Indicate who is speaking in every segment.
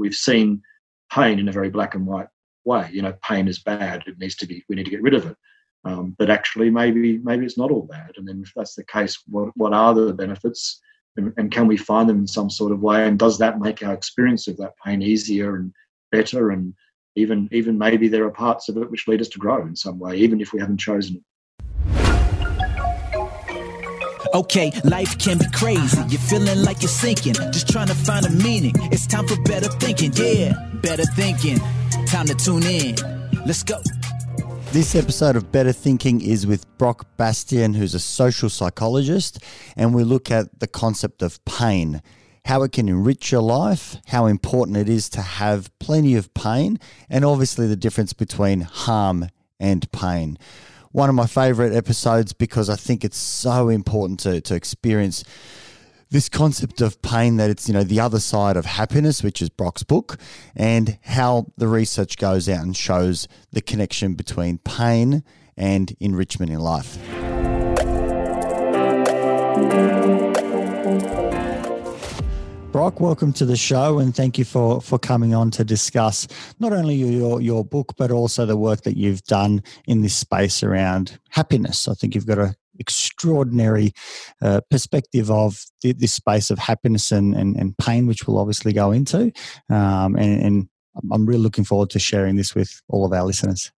Speaker 1: we've seen pain in a very black and white way. You know, pain is bad; it needs to be. We need to get rid of it. Um, but actually, maybe maybe it's not all bad. And then, if that's the case, what what are the benefits? And, and can we find them in some sort of way? And does that make our experience of that pain easier and better? And even even maybe there are parts of it which lead us to grow in some way, even if we haven't chosen it.
Speaker 2: Okay, life can be crazy. You're feeling like you're sinking, just trying to find a meaning. It's time for better thinking. Yeah, better thinking. Time to tune in. Let's go.
Speaker 3: This episode of Better Thinking is with Brock Bastian, who's a social psychologist, and we look at the concept of pain, how it can enrich your life, how important it is to have plenty of pain, and obviously the difference between harm and pain one of my favorite episodes because I think it's so important to, to experience this concept of pain that it's you know the other side of happiness which is brock's book and how the research goes out and shows the connection between pain and enrichment in life Brock, welcome to the show, and thank you for for coming on to discuss not only your your book but also the work that you've done in this space around happiness. I think you've got a extraordinary uh, perspective of the, this space of happiness and, and, and, pain, which we'll obviously go into. Um, and, and I'm really looking forward to sharing this with all of our listeners.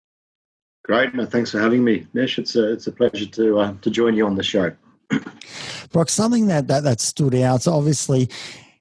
Speaker 1: Great, no, thanks for having me, Nish. It's a it's a pleasure to uh, to join you on the show.
Speaker 3: Brock, something that, that that stood out. So obviously,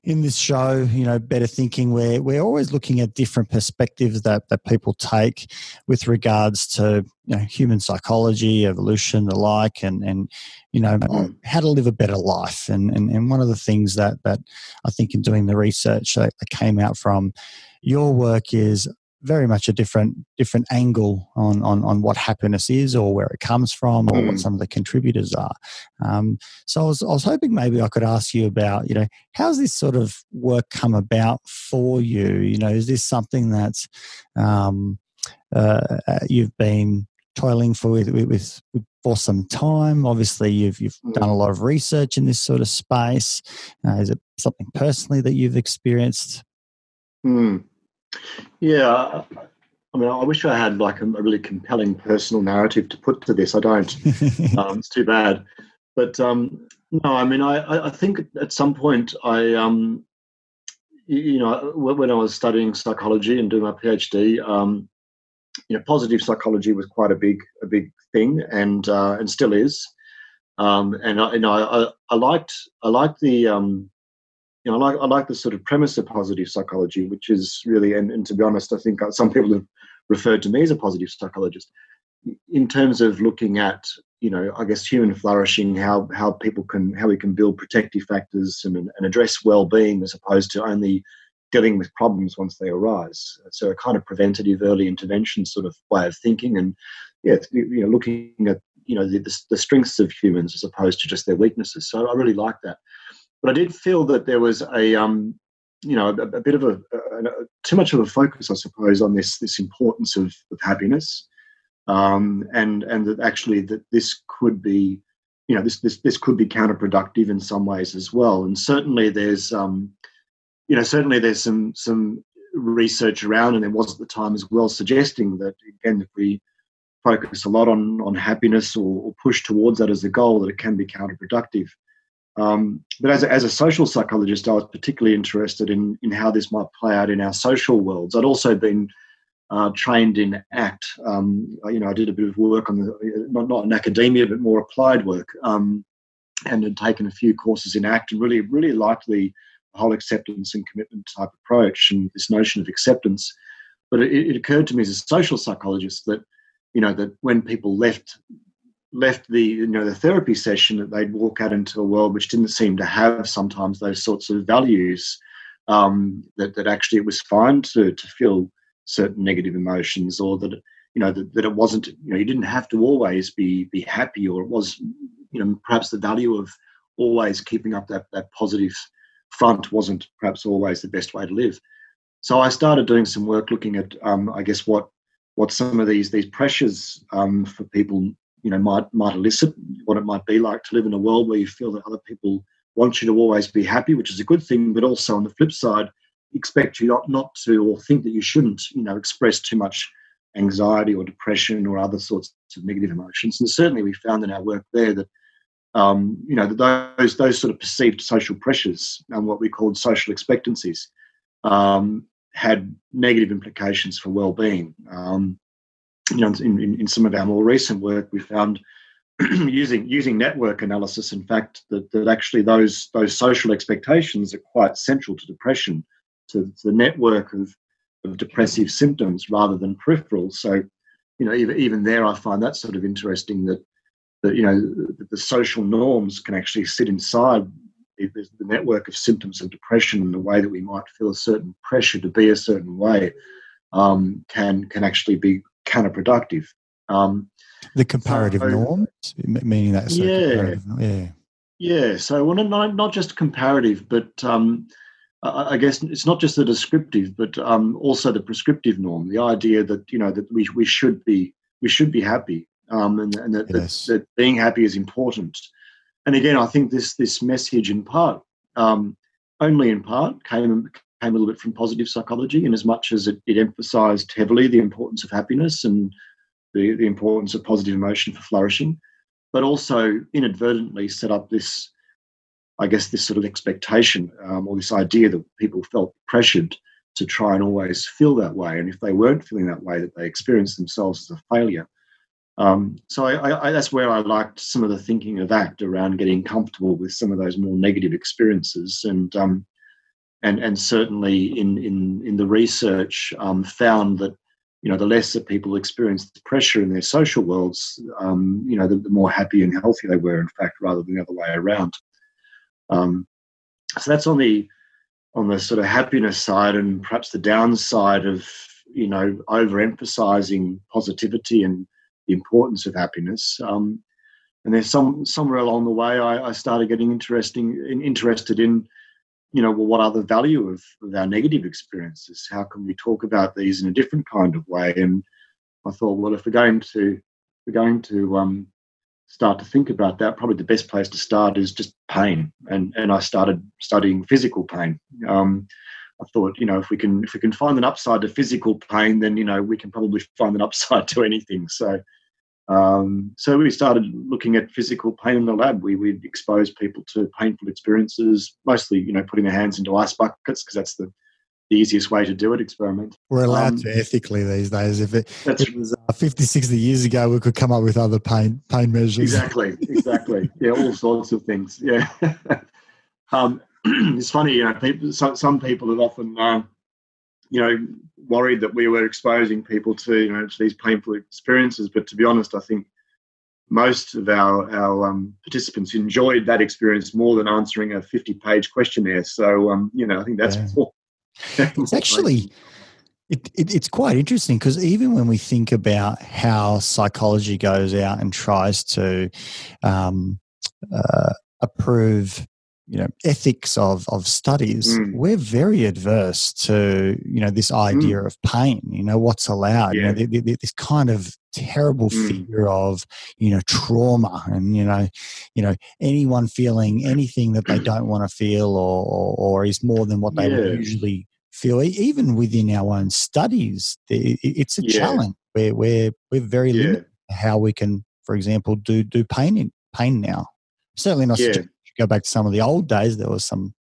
Speaker 3: in this show, you know, better thinking, where we're always looking at different perspectives that, that people take with regards to you know, human psychology, evolution, the like, and and you know mm-hmm. how to live a better life. And, and and one of the things that that I think in doing the research that came out from your work is very much a different different angle on, on on what happiness is or where it comes from or mm. what some of the contributors are. Um, so I was, I was hoping maybe I could ask you about you know how's this sort of work come about for you? You know, is this something that's um, uh, uh you've been toiling for with, with, with, for some time? Obviously, you've you've mm. done a lot of research in this sort of space. Uh, is it something personally that you've experienced?
Speaker 1: Mm. Yeah, I mean, I wish I had like a, a really compelling personal narrative to put to this. I don't. um, it's too bad. But um, no, I mean, I, I think at some point I, um, you know, when I was studying psychology and doing my PhD, um, you know, positive psychology was quite a big, a big thing, and uh, and still is. Um, and I, you know, I, I liked, I liked the, um, you know, I like I like the sort of premise of positive psychology, which is really, and, and to be honest, I think uh, some people have referred to me as a positive psychologist in terms of looking at, you know, I guess human flourishing, how how people can how we can build protective factors and, and address well-being as opposed to only dealing with problems once they arise. So a kind of preventative early intervention sort of way of thinking, and yeah, you know, looking at you know the, the, the strengths of humans as opposed to just their weaknesses. So I really like that. But I did feel that there was a, um, you know, a, a bit of a, a, a, too much of a focus, I suppose, on this this importance of, of happiness, um, and and that actually that this could be, you know, this this this could be counterproductive in some ways as well. And certainly there's, um, you know, certainly there's some some research around, and there was at the time as well, suggesting that again, if we focus a lot on on happiness or, or push towards that as a goal, that it can be counterproductive. Um, but as a, as a social psychologist, I was particularly interested in, in how this might play out in our social worlds. I'd also been uh, trained in ACT. Um, you know, I did a bit of work on the, not, not in academia, but more applied work, um, and had taken a few courses in ACT and really, really liked the whole acceptance and commitment type approach and this notion of acceptance. But it, it occurred to me as a social psychologist that, you know, that when people left left the you know the therapy session that they'd walk out into a world which didn't seem to have sometimes those sorts of values um, that that actually it was fine to to feel certain negative emotions or that you know that, that it wasn't you know you didn't have to always be be happy or it was you know perhaps the value of always keeping up that that positive front wasn't perhaps always the best way to live. So i started doing some work looking at um, i guess what what some of these these pressures um, for people you know might might elicit what it might be like to live in a world where you feel that other people want you to always be happy, which is a good thing, but also on the flip side, expect you not, not to or think that you shouldn't, you know, express too much anxiety or depression or other sorts of negative emotions. And certainly we found in our work there that, um, you know, that those, those sort of perceived social pressures and what we called social expectancies um, had negative implications for well-being. Um, you know, in, in, in, some of our more recent work, we found using using network analysis, in fact, that, that actually those those social expectations are quite central to depression, to, to the network of, of depressive symptoms rather than peripheral. So, you know, even, even there, I find that sort of interesting that that you know the, the social norms can actually sit inside the, the network of symptoms of depression and the way that we might feel a certain pressure to be a certain way um, can can actually be counterproductive. Um,
Speaker 3: the comparative so, norms, meaning that.
Speaker 1: Yeah, yeah, yeah. So, well, not not just comparative, but um, I guess it's not just the descriptive, but um, also the prescriptive norm. The idea that you know that we we should be we should be happy, um, and, and that, yes. that, that being happy is important. And again, I think this this message in part, um, only in part, came came a little bit from positive psychology, in as much as it, it emphasised heavily the importance of happiness and the, the importance of positive emotion for flourishing, but also inadvertently set up this, I guess, this sort of expectation um, or this idea that people felt pressured to try and always feel that way. And if they weren't feeling that way, that they experienced themselves as a failure. Um, so I, I, that's where I liked some of the thinking of ACT around getting comfortable with some of those more negative experiences, and um, and and certainly in in in the research um, found that you know, the less that people experienced pressure in their social worlds, um, you know, the, the, more happy and healthy they were, in fact, rather than the other way around. Um, so that's on the on the sort of happiness side, and perhaps the downside of you know overemphasizing positivity and the importance of happiness. Um, and there's some somewhere along the way, I, I started getting interesting interested in you know, well, what are the value of, of our negative experiences? How can we talk about these in a different kind of way? And I thought, well, if we're going to we're going to um, start to think about that, probably the best place to start is just pain. And and I started studying physical pain. Um, I thought, you know, if we can if we can find an upside to physical pain, then you know we can probably find an upside to anything. So um, so we started looking at physical pain in the lab. We would expose people to painful experiences, mostly, you know, putting their hands into ice buckets because that's the, the easiest way to do it, experiment.
Speaker 3: We're allowed um, to ethically these days. If it, if it was uh, 50, 60 years ago, we could come up with other pain pain measures.
Speaker 1: Exactly, exactly. yeah, all sorts of things. Yeah. um, it's funny, you know, people, some, some people have often, uh, you know, worried that we were exposing people to you know to these painful experiences. But to be honest, I think most of our our um, participants enjoyed that experience more than answering a fifty page questionnaire. So um, you know, I think that's yeah. more.
Speaker 3: it's actually. It, it, it's quite interesting because even when we think about how psychology goes out and tries to um, uh, approve you know ethics of of studies mm. we're very adverse to you know this idea mm. of pain you know what's allowed yeah. you know this kind of terrible mm. fear of you know trauma and you know you know anyone feeling anything that they don't want to feel or, or, or is more than what they yeah. would usually feel even within our own studies it's a yeah. challenge where we're we're very limited how we can for example do do pain in pain now certainly not yeah go back to some of the old days, there was some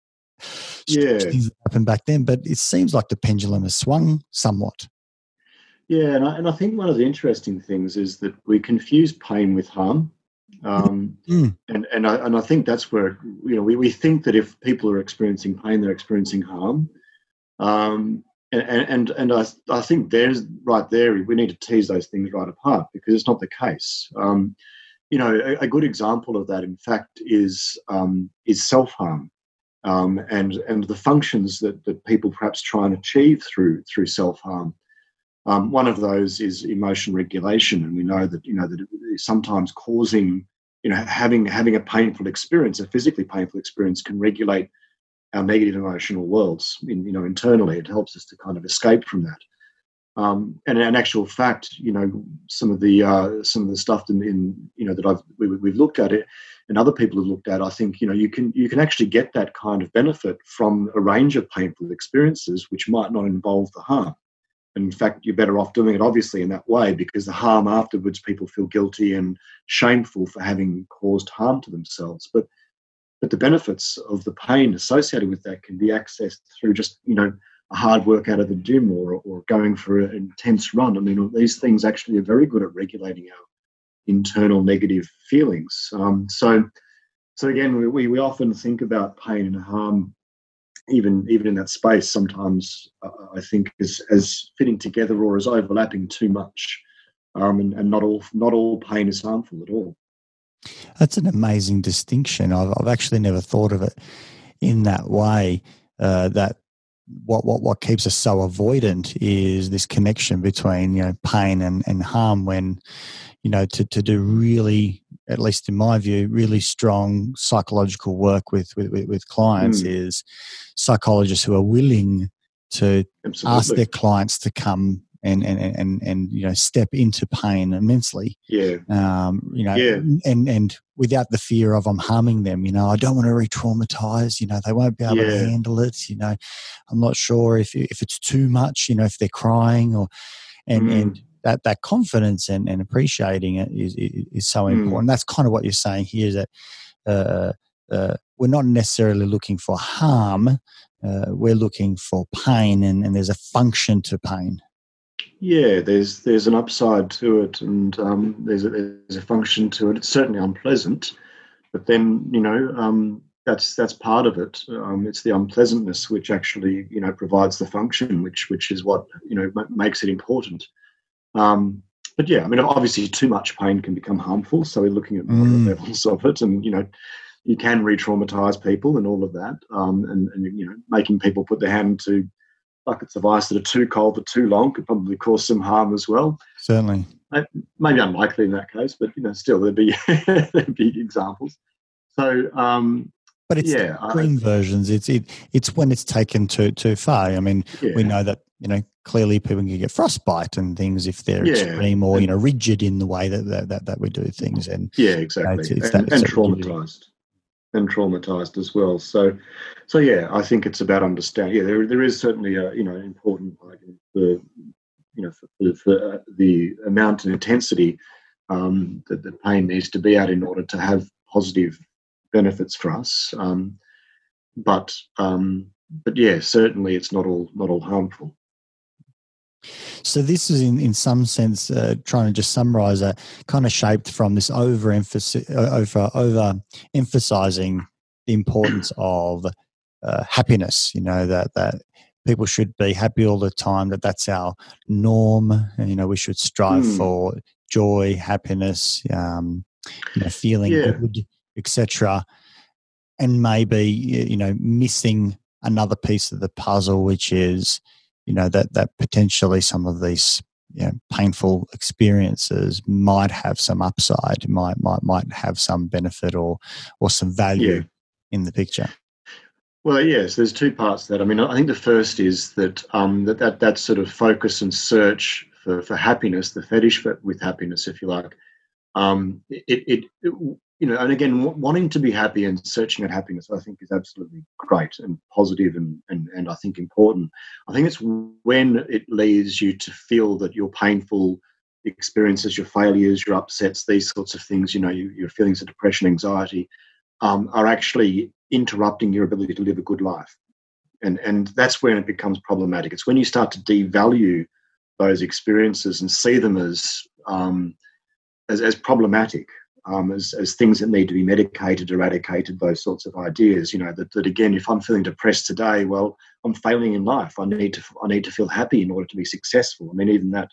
Speaker 3: yeah. things that happened back then. But it seems like the pendulum has swung somewhat.
Speaker 1: Yeah, and I, and I think one of the interesting things is that we confuse pain with harm. Um, mm. and and I, and I think that's where you know we, we think that if people are experiencing pain, they're experiencing harm. Um, and and and I, I think there's right there we need to tease those things right apart because it's not the case. Um, you know, a, a, good example of that, in fact, is um, is self harm, um, and and the functions that that people perhaps try and achieve through through self harm. Um, one of those is emotion regulation, and we know that you know that sometimes causing you know having having a painful experience, a physically painful experience, can regulate our negative emotional worlds. In, you know, internally, it helps us to kind of escape from that. Um, and in actual fact, you know, some of the uh, some of the stuff in, in you know that I've we, have looked at it, and other people have looked at, I think you know you can you can actually get that kind of benefit from a range of painful experiences which might not involve the harm. And in fact, you're better off doing it obviously in that way because the harm afterwards, people feel guilty and shameful for having caused harm to themselves. But but the benefits of the pain associated with that can be accessed through just you know a hard work out of the gym or, or going for an intense run. I mean, these things actually are very good at regulating our internal negative feelings. Um, so, so again, we, we often think about pain and harm, even even in that space. Sometimes uh, I think as as fitting together or as overlapping too much, um, and, and not all not all pain is harmful at all.
Speaker 3: That's an amazing distinction. I've, I've actually never thought of it in that way. Uh, that what, what what keeps us so avoidant is this connection between you know pain and, and harm when you know to, to do really at least in my view really strong psychological work with with, with clients mm. is psychologists who are willing to Absolutely. ask their clients to come and and and and you know step into pain immensely.
Speaker 1: Yeah.
Speaker 3: Um, you know, yeah. and and without the fear of I'm harming them. You know, I don't want to re-traumatize. You know, they won't be able yeah. to handle it. You know, I'm not sure if if it's too much. You know, if they're crying or and mm. and that that confidence and, and appreciating it is is, is so mm. important. That's kind of what you're saying here. Is that uh, uh, we're not necessarily looking for harm. Uh, we're looking for pain, and, and there's a function to pain.
Speaker 1: Yeah, there's there's an upside to it, and um, there's a, there's a function to it. It's certainly unpleasant, but then you know um, that's that's part of it. Um, it's the unpleasantness which actually you know provides the function, which which is what you know m- makes it important. Um, but yeah, I mean, obviously, too much pain can become harmful. So we're looking at mm. levels of it, and you know, you can re-traumatize people and all of that, um, and, and you know, making people put their hand to buckets of ice that are too cold for too long could probably cause some harm as well.
Speaker 3: Certainly.
Speaker 1: Maybe unlikely in that case, but you know, still there'd be there'd be examples. So, um,
Speaker 3: but it's yeah, extreme I, versions. It's it, it's when it's taken too too far. I mean, yeah. we know that you know clearly people can get frostbite and things if they're yeah. extreme or you know rigid in the way that that, that, that we do things. And
Speaker 1: yeah, exactly, you know, it's, it's and, and traumatized and traumatized as well. So, so yeah, I think it's about understanding. Yeah, there there is certainly a you know important argument for you know for, for uh, the amount and intensity um, that the pain needs to be at in order to have positive benefits for us. Um, but um, but yeah, certainly it's not all not all harmful.
Speaker 3: So this is, in, in some sense, uh, trying to just summarize it, kind of shaped from this overemphasis, uh, over over emphasizing the importance of uh, happiness. You know that that people should be happy all the time. That that's our norm. And, you know, we should strive mm. for joy, happiness, um, you know, feeling yeah. good, etc. And maybe you know missing another piece of the puzzle, which is you know that that potentially some of these you know, painful experiences might have some upside, might might might have some benefit or or some value yeah. in the picture.
Speaker 1: Well, yes, there's two parts to that. I mean, I think the first is that um, that, that that sort of focus and search for, for happiness, the fetish for, with happiness, if you like, um, it, it, it, you know, and again, w- wanting to be happy and searching at happiness, I think is absolutely great and positive and, and, and I think important. I think it's when it leads you to feel that your painful experiences, your failures, your upsets, these sorts of things, you know, you, your feelings of depression, anxiety, um, are actually interrupting your ability to live a good life. And, and that's when it becomes problematic. It's when you start to devalue those experiences and see them as, um, as, as problematic um, as, as things that need to be medicated, eradicated, those sorts of ideas. You know that, that again, if I'm feeling depressed today, well, I'm failing in life. I need to I need to feel happy in order to be successful. I mean, even that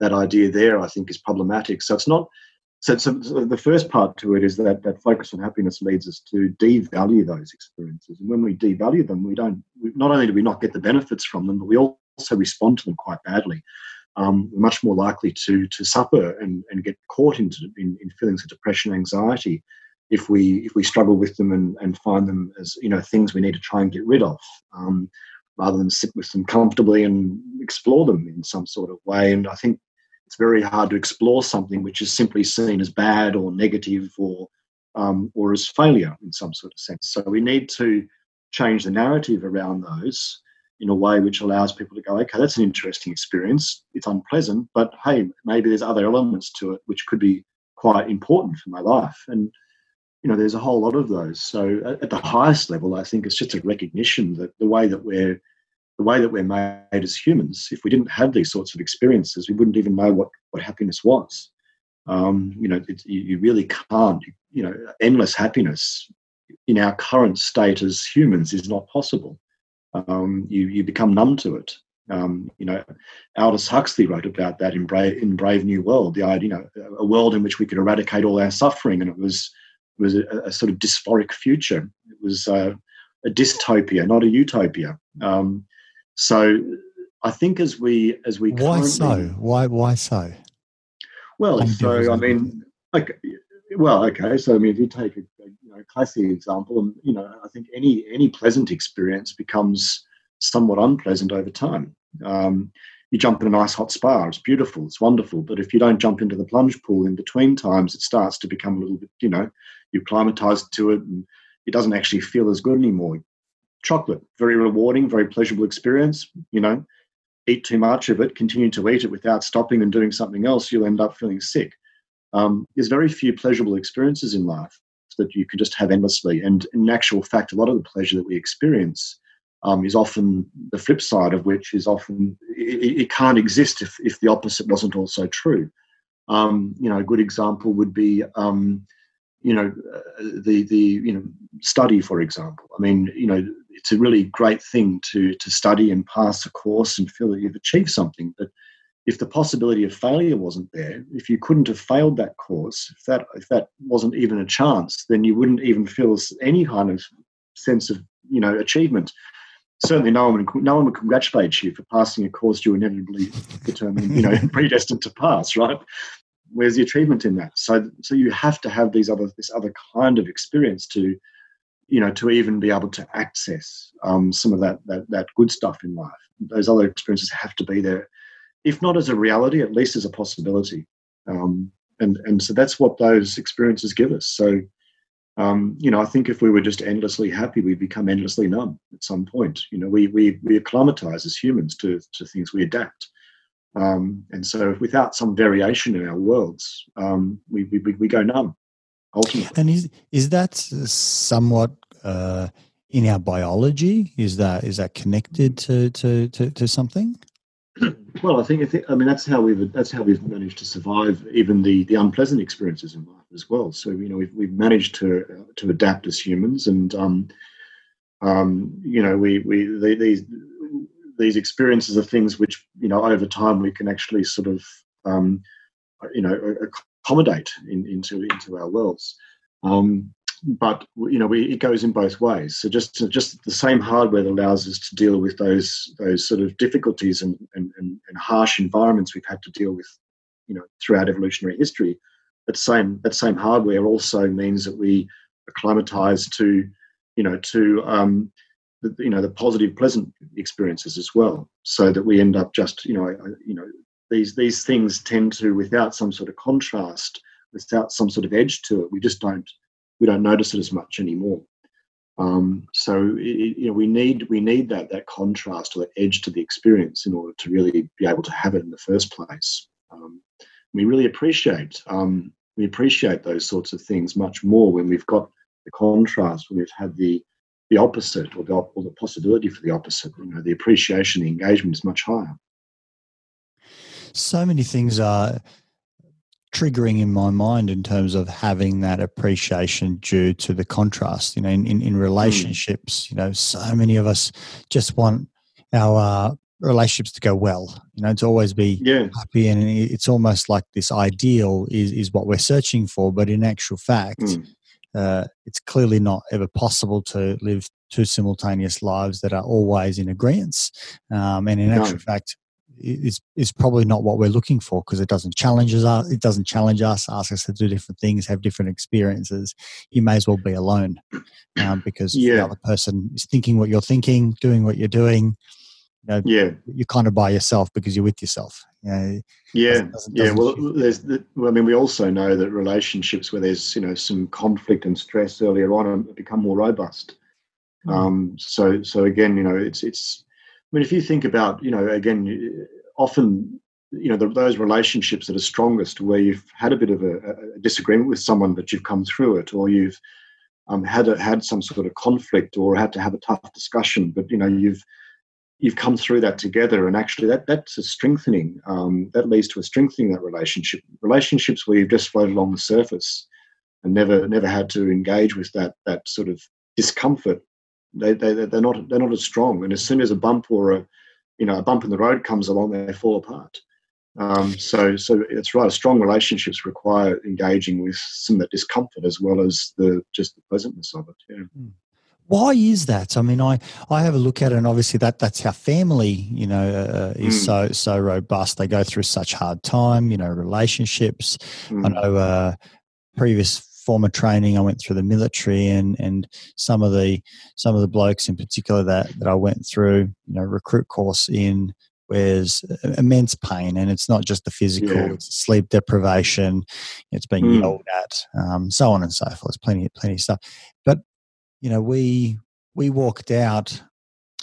Speaker 1: that idea there, I think, is problematic. So it's not. So, so, so the first part to it is that that focus on happiness leads us to devalue those experiences, and when we devalue them, we don't. Not only do we not get the benefits from them, but we also respond to them quite badly um, we're much more likely to to suffer and, and get caught into in, in feelings of depression, anxiety, if we if we struggle with them and, and find them as you know things we need to try and get rid of, um, rather than sit with them comfortably and explore them in some sort of way. And I think it's very hard to explore something which is simply seen as bad or negative or um, or as failure in some sort of sense. So we need to change the narrative around those in a way which allows people to go, okay, that's an interesting experience. It's unpleasant, but hey, maybe there's other elements to it which could be quite important for my life. And you know, there's a whole lot of those. So at the highest level, I think it's just a recognition that the way that we're the way that we're made as humans, if we didn't have these sorts of experiences, we wouldn't even know what, what happiness was. Um, you know, it, you really can't, you know, endless happiness in our current state as humans is not possible. Um, you, you become numb to it. Um, you know, Aldous Huxley wrote about that in Brave, in Brave New World, the idea, you know, a world in which we could eradicate all our suffering, and it was was a, a sort of dysphoric future. It was uh, a dystopia, not a utopia. Um, so, I think as we as we
Speaker 3: why so why why so?
Speaker 1: Well, so I mean, okay, well, okay. So I mean, if you take a, know, classic example, and you know, I think any any pleasant experience becomes somewhat unpleasant over time. Um, you jump in a nice hot spa, it's beautiful, it's wonderful. But if you don't jump into the plunge pool in between times, it starts to become a little bit, you know, you acclimatized to it and it doesn't actually feel as good anymore. Chocolate, very rewarding, very pleasurable experience, you know. Eat too much of it, continue to eat it without stopping and doing something else, you'll end up feeling sick. Um, there's very few pleasurable experiences in life that you can just have endlessly. And in actual fact, a lot of the pleasure that we experience um, is often the flip side of which is often it, it, can't exist if, if the opposite wasn't also true. Um, you know, a good example would be, um, you know, uh, the the you know study, for example. I mean, you know, it's a really great thing to to study and pass a course and feel that you've achieved something. But if the possibility of failure wasn't there, if you couldn't have failed that course, if that if that wasn't even a chance, then you wouldn't even feel any kind of sense of you know achievement certainly no one would, no one would congratulate you for passing a course you inevitably determined, you know, predestined to pass, right? Where's the achievement in that? So, so you have to have these other this other kind of experience to, you know, to even be able to access um, some of that, that that good stuff in life. Those other experiences have to be there, if not as a reality, at least as a possibility. Um, and and so that's what those experiences give us. So um, you know, I think if we were just endlessly happy, we'd become endlessly numb at some point. You know, we we we acclimatize as humans to to things. We adapt, um, and so without some variation in our worlds, um, we, we we go numb. Ultimately,
Speaker 3: and is is that somewhat uh, in our biology? Is that is that connected to to to, to something?
Speaker 1: Well, I think, I think I mean that's how we've that's how we've managed to survive even the the unpleasant experiences in life as well. So you know we've we've managed to to adapt as humans, and um, um, you know we we the, these these experiences are things which you know over time we can actually sort of um, you know accommodate in, into into our worlds. Um, but you know, we, it goes in both ways. So just just the same hardware that allows us to deal with those those sort of difficulties and, and, and, and harsh environments we've had to deal with, you know, throughout evolutionary history. That same that same hardware also means that we acclimatize to, you know, to um, the, you know the positive, pleasant experiences as well. So that we end up just you know you know these these things tend to without some sort of contrast, without some sort of edge to it, we just don't we don't notice it as much anymore. Um, so it, you know we need we need that that contrast or that edge to the experience in order to really be able to have it in the first place. Um, we really appreciate um, we appreciate those sorts of things much more when we've got the contrast when we've had the the opposite or the, or the possibility for the opposite. You know, the appreciation, the engagement is much higher.
Speaker 3: So many things are triggering in my mind in terms of having that appreciation due to the contrast. You know, in, in, in hmm. relationships, you know, so many of us just want our uh, relationships to go well. You know, to always be
Speaker 1: yeah.
Speaker 3: happy, and it's almost like this ideal is is what we're searching for. But in actual fact, mm. uh, it's clearly not ever possible to live two simultaneous lives that are always in agreement. Um, and in no. actual fact, is is probably not what we're looking for because it doesn't challenge us. It doesn't challenge us, ask us to do different things, have different experiences. You may as well be alone um, because yeah. the other person is thinking what you're thinking, doing what you're doing. you know,
Speaker 1: yeah,
Speaker 3: you're kind of by yourself because you're with yourself. You know,
Speaker 1: yeah,
Speaker 3: doesn't- doesn't-
Speaker 1: yeah.
Speaker 3: doesn't
Speaker 1: Well, there's the, well, I mean, we also know that relationships where there's you know some conflict and stress earlier on become more robust.
Speaker 3: Mm.
Speaker 1: Um, so, so again, you know, it's it's. I mean, if you think about, you know, again, often, you know, the, those relationships that are strongest, where you've had a bit of a, a disagreement with someone, but you've come through it, or you've um, had a, had some sort of conflict, or had to have a tough discussion, but you know, you've you've come through that together, and actually, that that's a strengthening. Um, that leads to a strengthening that relationship. Relationships where you've just floated along the surface and never never had to engage with that that sort of discomfort they, they they're not they're not as strong. And as soon as a bump or a you know a bump in the road comes along, they fall apart. Um, so so it's right. Strong relationships require engaging with some of that discomfort as well as the just the pleasantness of it. Yeah.
Speaker 3: Why is that? I mean, I, I have a look at it, and obviously that that's how family, you know, uh, is
Speaker 1: Mm.
Speaker 3: so so robust. They go through such hard time, you know, relationships. I
Speaker 1: Mm.
Speaker 3: know uh, previous former training, I went through the military, and and some of the some of the blokes in particular that that I went through, you know, recruit course in was immense pain, and it's not just the physical;
Speaker 1: Yeah.
Speaker 3: it's sleep deprivation, it's being
Speaker 1: Mm.
Speaker 3: yelled at, um, so on and so forth. Plenty plenty of stuff, but you know, we we walked out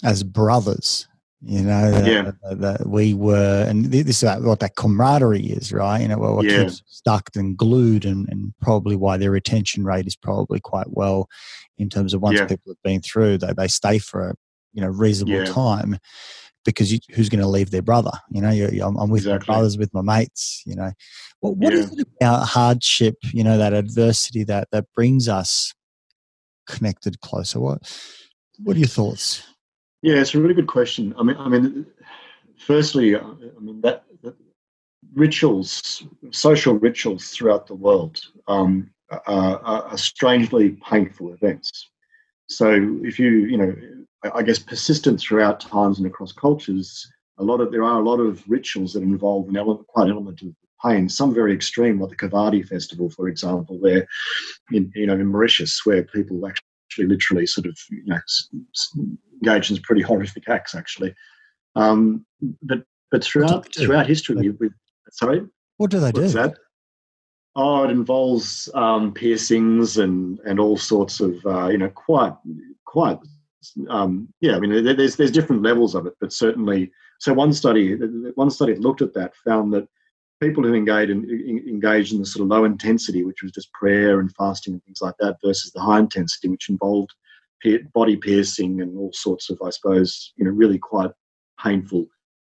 Speaker 3: as brothers. You know, that,
Speaker 1: Yeah.
Speaker 3: that- that we were, and this is what that camaraderie is, right? You know, what, what
Speaker 1: Yeah.
Speaker 3: keeps stuck and glued, and, and probably why their retention rate is probably quite well in terms of once
Speaker 1: Yeah.
Speaker 3: people have been through, they they stay for a you know reasonable time because you, who's going to leave their brother? You know, you're, you're- I'm, with my brothers, with my mates. You know, what what is
Speaker 1: Yeah.
Speaker 3: it about hardship? You know, that adversity that that brings us connected closer. What what are your thoughts?
Speaker 1: Yeah, it's a really good question. I mean, I mean, firstly, I mean that, that rituals, social rituals throughout the world, um, are, are strangely painful events. So, if you, you know, I guess persistent throughout times and across cultures, a lot of there are a lot of rituals that involve an element, quite element of pain. Some very extreme, like the Kavadi festival, for example, where in you know in Mauritius, where people actually actually literally sort of you know, s- s- engage in pretty horrific acts actually. Um, but but throughout throughout history, we, we sorry,
Speaker 3: What do they do?
Speaker 1: that? Oh, it involves um, piercings and and all sorts of uh, you know quite quite um, yeah. I mean, there- there's there's different levels of it, but certainly. So one study one study looked at that found that people who engage in, in, engage in the sort of low intensity, which was just prayer and fasting and things like that, versus the high intensity, which involved body piercing and all sorts of, I suppose, you know, really quite painful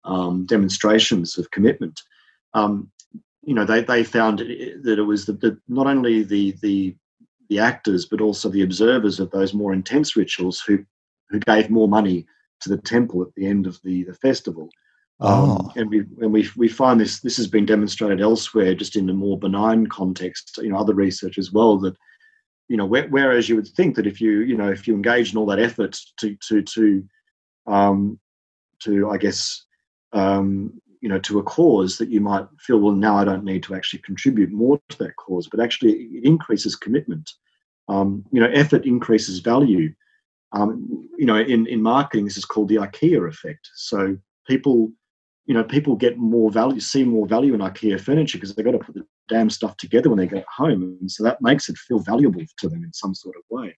Speaker 1: um, demonstrations of commitment. Um, you know, they, they found that it was the, not only the, the the actors but also the observers of those more intense rituals who who gave more money to the temple at the end of the the festival.
Speaker 3: Oh,
Speaker 1: Um, and we and we we find this this has been demonstrated elsewhere, just in a more benign context. You know, other research as well that you know, whe- whereas you would think that if you you know if you engage in all that effort to to to um, to I guess um, you know to a cause that you might feel well now I don't need to actually contribute more to that cause, but actually it increases commitment. Um, you know, effort increases value. Um, you know, in in marketing, this is called the IKEA effect. So people you know, people get more value, see more value in IKEA furniture because they've got to put the damn stuff together when they get home. And so that makes it feel valuable to them in some sort of way.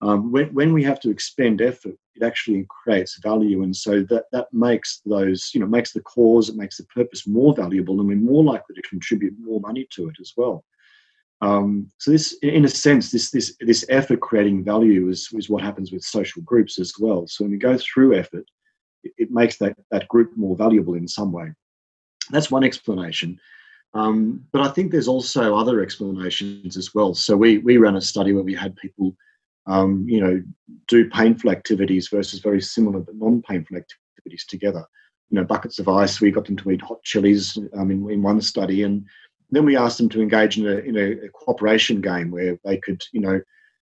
Speaker 1: Um, when, when we have to expend effort, it actually creates value. And so that, that makes those, you know, makes the cause, it makes the purpose more valuable and we're more likely to contribute more money to it as well. Um, so this, in a sense, this, this, this effort creating value is, is what happens with social groups as well. So when we go through effort, it, makes that, that group more valuable in some way. That's one explanation. Um, but I think there's also other explanations as well. So we, we ran a study where we had people, um, you know, do painful activities versus very similar but non-painful activities together. You know, buckets of ice. We got them to eat hot chilies um, in, in one study, and then we asked them to engage in a, in a, a cooperation game where they could, you know,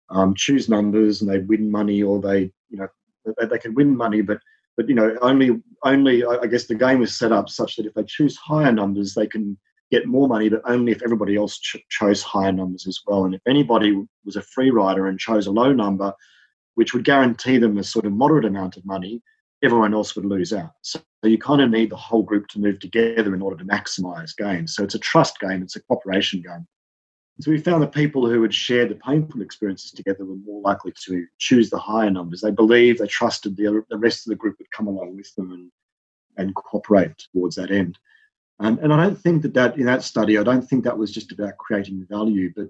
Speaker 1: um, choose numbers and they'd win money, or they, you know, they, they could win money, but but you know, only only I guess the game is set up such that if they choose higher numbers, they can get more money, but only if everybody else ch- chose higher numbers as well. And if anybody was a free rider and chose a low number, which would guarantee them a sort of moderate amount of money, everyone else would lose out. So you kind of need the whole group to move together in order to maximize gains. So it's a trust game, it's a cooperation game. So we found that people who had shared the painful experiences together were more likely to choose the higher numbers. They believed, they trusted the, other, the rest of the group would come along with them and, and cooperate towards that end. And, and I don't think that, that in that study, I don't think that was just about creating value, but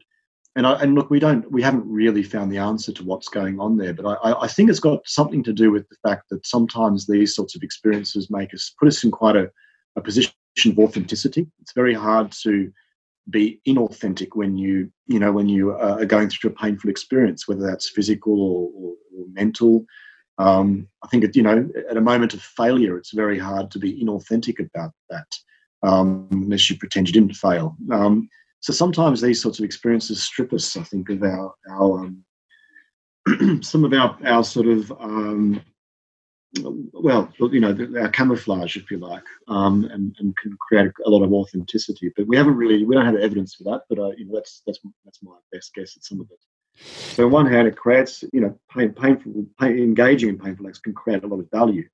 Speaker 1: and, I, and look, we don't, we haven't really found the answer to what's going on there. But I, I think it's got something to do with the fact that sometimes these sorts of experiences make us put us in quite a, a position of authenticity. It's very hard to be inauthentic when you, you know, when you are going through a painful experience, whether that's physical or, or, or mental. Um, I think, it, you know, at a moment of failure, it's very hard to be inauthentic about that um, unless you pretend you didn't fail. Um, so sometimes these sorts of experiences strip us, I think, of our, our um, some of our, our sort of, um, well, you know, our camouflage, if you like, um, and, and can create a lot of authenticity. But we haven't really, we don't have evidence for that, but uh, you know, that's, that's, that's my best guess at some of it. So on one hand, it creates, you know, pain, painful, pain, engaging in painful acts can create a lot of value.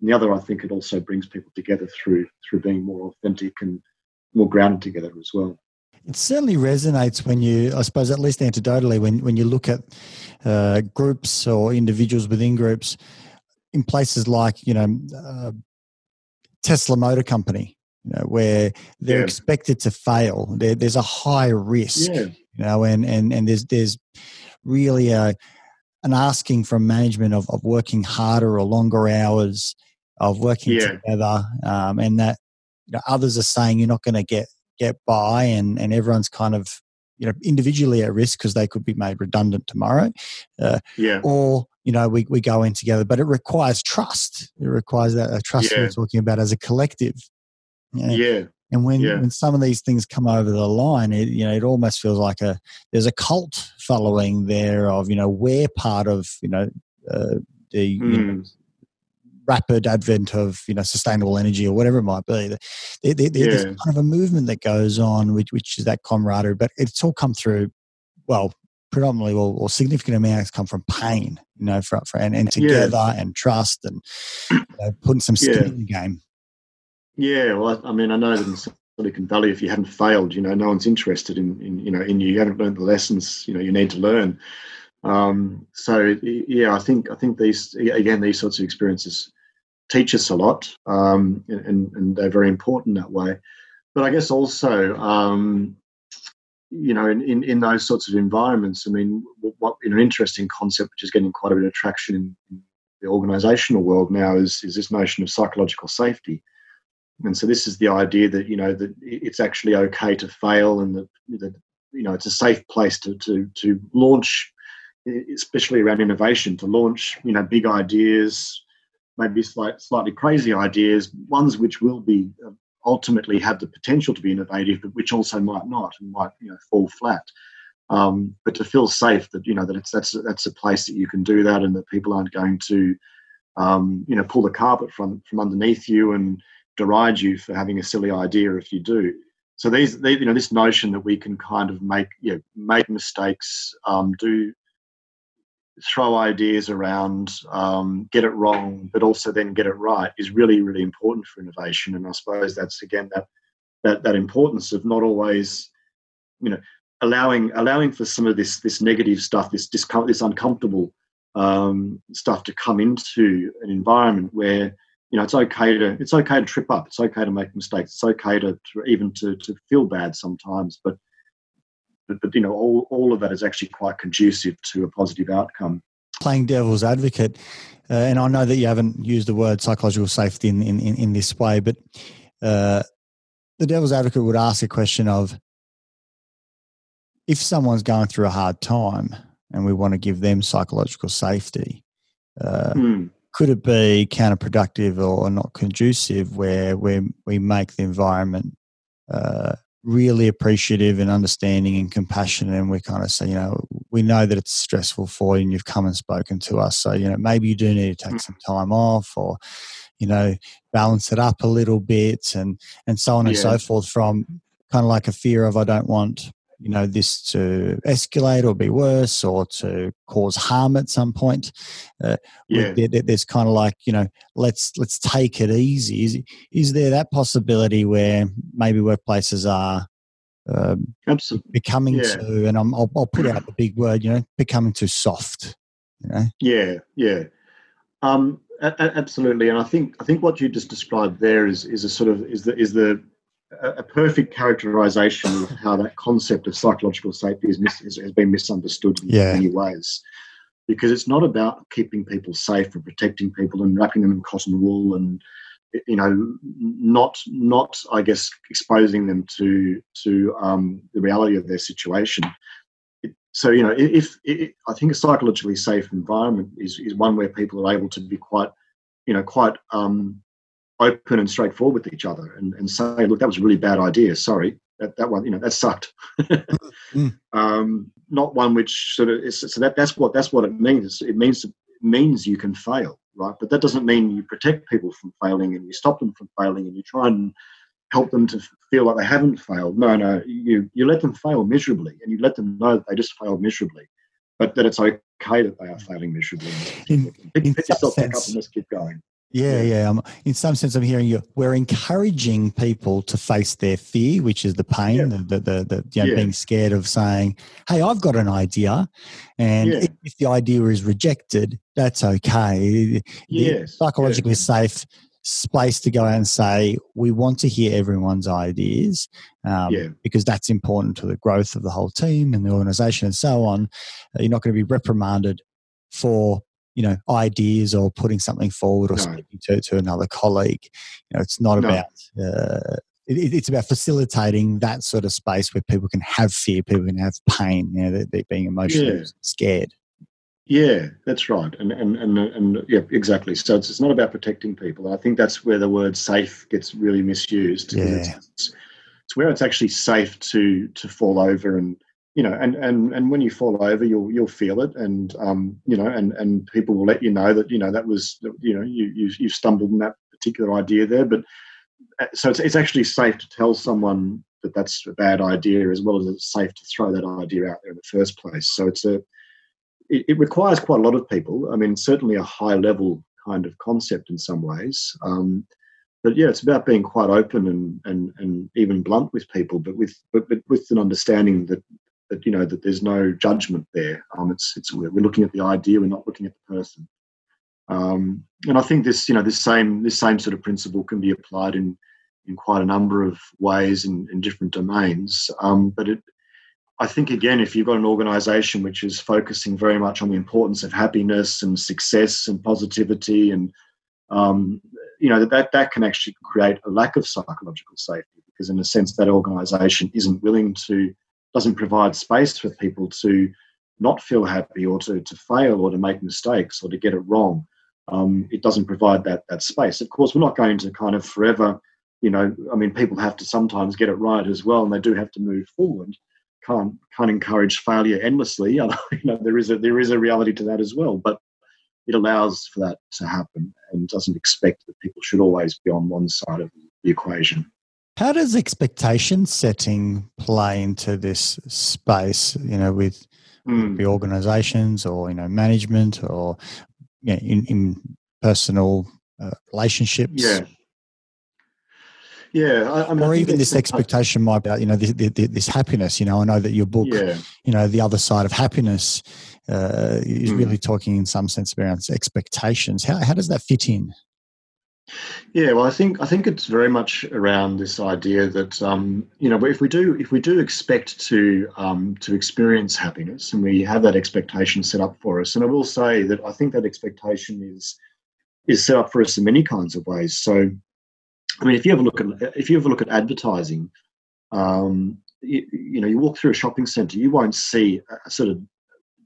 Speaker 1: And the other, I think, it also brings people together through through being more authentic and more grounded together as well.
Speaker 3: It certainly resonates when you, I suppose, at least anecdotally, when, when you look at uh, groups or individuals within groups in places like, you know, uh, Tesla Motor Company, you know, where they're yeah. expected to fail. There, there's a high risk, yeah. you know, and, and, and there's, there's really a, an asking from management of, of working harder or longer hours, of working yeah. together, um, and that you know, others are saying you're not going to get get by and, and everyone's kind of you know individually at risk because they could be made redundant tomorrow uh,
Speaker 1: yeah
Speaker 3: or you know we, we go in together but it requires trust it requires that a trust yeah. we're talking about as a collective
Speaker 1: yeah yeah.
Speaker 3: and when
Speaker 1: yeah.
Speaker 3: when some of these things come over the line it you know it almost feels like a there's a cult following there of you know we're part of you know uh, the mm. you know, hmm rapid advent of you know sustainable energy or whatever it might be. There, there, yeah. There's kind of a movement that goes on, which, which is that camaraderie, but it's all come through. Well, predominantly or, or significant amounts come from pain, you know, for, for and, and together yeah. and trust and you know, putting some skin yeah. in the game.
Speaker 1: Yeah, well, I, I mean, I know that in Silicon Valley, if you haven't failed, you know, no one's interested in, in you know, in you. You haven't learned the lessons, you know, you need to learn. Um, so yeah, I think I think these again these sorts of experiences teach us a lot, um, and, and they're very important that way. But I guess also, um, you know, in, in, in, those sorts of environments, I mean, what in an interesting concept which is getting quite a bit of traction in, in the organisational world now is is this notion of psychological safety. And so this is the idea that you know that it's actually okay to fail, and that, that you know it's a safe place to to to launch, especially around innovation, to launch you know big ideas, maybe slight, slightly crazy ideas, ones which will be uh, ultimately have the potential to be innovative, but which also might not and might you know fall flat. Um, but to feel safe that you know that it's that's that's a place that you can do that, and that people aren't going to um, you know pull the carpet from from underneath you and deride you for having a silly idea if you do. So these, you know, this notion that we can kind of make, you know, make mistakes, um, do throw ideas around, um, get it wrong, but also then get it right is really, really important for innovation. And I suppose that's again that that that importance of not always, you know, allowing allowing for some of this this negative stuff, this discom- this uncomfortable um, stuff to come into an environment where you know it's okay to it's okay to trip up, it's okay to make mistakes, it's okay to, to even to to feel bad sometimes, but but, but you know all, all of that is actually quite conducive to a positive outcome
Speaker 3: playing devil's advocate uh, and i know that you haven't used the word psychological safety in, in, in this way but uh, the devil's advocate would ask a question of if someone's going through a hard time and we want to give them psychological safety uh, mm. could it be counterproductive or not conducive where we, we make the environment uh, really appreciative and understanding and compassionate and we kind of say you know we know that it's stressful for you and you've come and spoken to us so you know maybe you do need to take mm. some time off or you know balance it up a little bit and and so on yeah. and so forth from kind of like a fear of i don't want you know this to escalate or be worse or to cause harm at some point. Uh,
Speaker 1: Yeah.
Speaker 3: there- there- there's kind of like you know let's let's take it easy. Is is there that possibility where maybe workplaces are um,
Speaker 1: Absolutely.
Speaker 3: becoming
Speaker 1: Yeah.
Speaker 3: too, and I'm, I'll, I'll put out the big word, you know, becoming too soft. You know,
Speaker 1: Yeah, yeah, um, a- a- absolutely. And I think I think what you just described there is is a sort of is the is the a a perfect characterization of how that concept of psychological safety is mis- has been misunderstood in
Speaker 3: Yeah.
Speaker 1: many ways. Because it's not about keeping people safe and protecting people and wrapping them in cotton wool and you know not not I guess exposing them to to um, the reality of their situation so you know if, if I think a psychologically safe environment is is one where people are able to be quite you know quite um, open and straightforward with each other and, and say look that was a really bad idea sorry that, that one you know that sucked
Speaker 3: Mm.
Speaker 1: um, not one which sort of is so that that's what that's what it means it means it means you can fail right but that doesn't mean you protect people from failing and you stop them from failing and you try and help them to feel like they haven't failed. No, no, you you let them fail miserably, and you let them know that they just failed miserably, but that it's okay that they are failing miserably.
Speaker 3: In-
Speaker 1: pick,
Speaker 3: in
Speaker 1: pick yourself back up and just keep going.
Speaker 3: Yeah, yeah. Um, in some sense, I'm hearing you. We're encouraging people to face their fear, which is the pain,
Speaker 1: Yeah.
Speaker 3: the, the, the, the you know,
Speaker 1: Yeah.
Speaker 3: being scared of saying, "Hey, I've got an idea," and
Speaker 1: Yeah.
Speaker 3: if, the idea is rejected, that's okay. The
Speaker 1: Yes,
Speaker 3: psychologically safe space to go out and say, "We want to hear everyone's ideas." Um,
Speaker 1: Yeah.
Speaker 3: because that's important to the growth of the whole team and the organization and so on. Uh, you're not going to be reprimanded for you know ideas or putting something forward or
Speaker 1: No.
Speaker 3: speaking to, to another colleague. You know, it's not
Speaker 1: No.
Speaker 3: about. Uh, it, it's about facilitating that sort of space where people can have fear, people can have pain. You know, they're, they're being emotionally
Speaker 1: Yeah.
Speaker 3: scared.
Speaker 1: Yeah, that's right, and and and and yeah, exactly. So it's, it's not about protecting people. I think that's where the word "safe" gets really misused.
Speaker 3: Yeah.
Speaker 1: It's, it's, it's where it's actually safe to to fall over, and you know, and and and when you fall over, you'll you'll feel it, and um, you know, and and people will let you know that you know that was you know you you you stumbled in that particular idea there, but uh, so it's it's actually safe to tell someone that that's a bad idea, as well as it's safe to throw that idea out there in the first place. So it's a it, it requires quite a lot of people. I mean, certainly a high level kind of concept in some ways. Um, but yeah, it's about being quite open and, and, and even blunt with people, but with but, but with an understanding that that you know that there's no judgment there. Um, it's it's we're looking at the idea, we're not looking at the person. Um, and I think this you know this same this same sort of principle can be applied in in quite a number of ways in, in different domains. Um, but it I think again, if you've got an organisation which is focusing very much on the importance of happiness and success and positivity, and um, you know that that can actually create a lack of psychological safety because, in a sense, that organisation isn't willing to doesn't provide space for people to not feel happy or to to fail or to make mistakes or to get it wrong. Um, it doesn't provide that that space. Of course, we're not going to kind of forever. You know, I mean, people have to sometimes get it right as well, and they do have to move forward can't can't encourage failure endlessly. you know, there is a there is a reality to that as well, but it allows for that to happen and doesn't expect that people should always be on one side of the equation.
Speaker 3: How does expectation setting play into this space? You know, with
Speaker 1: Mm.
Speaker 3: the organisations or you know management or you know, in, in personal uh, relationships.
Speaker 1: Yeah. Yeah, I, I mean,
Speaker 3: or
Speaker 1: think
Speaker 3: even this expectation might be, you know, this, this, this happiness. You know, I know that your book,
Speaker 1: Yeah,
Speaker 3: you know, the other side of happiness, uh, is
Speaker 1: Mm.
Speaker 3: really talking in some sense around expectations. How how does that fit in?
Speaker 1: Yeah, well, I think I think it's very much around this idea that um, you know if we do if we do expect to um, to experience happiness and we have that expectation set up for us, and I will say that I think that expectation is is set up for us in many kinds of ways. So, I mean, if you ever look at if you ever look at advertising, um, you, you know, you walk through a shopping centre, you won't see a sort of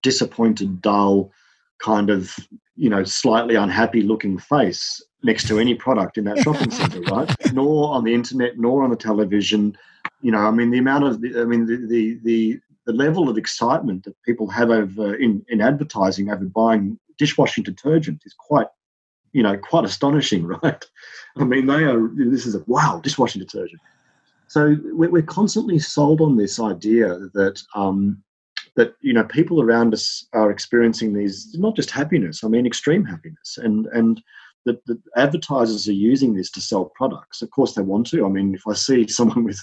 Speaker 1: disappointed, dull, kind of you know slightly unhappy looking face next to any product in that shopping center right? Nor on the internet nor on the television. You know i mean the amount of i mean the the the, the level of excitement that people have over in, in advertising over buying dishwashing detergent is quite you know quite astonishing right? I mean they are this is a wow dishwashing detergent. So we're constantly sold on this idea that um, that you know people around us are experiencing these not just happiness, I mean extreme happiness, and and that the advertisers are using this to sell products. Of course, they want to. I mean, if I see someone with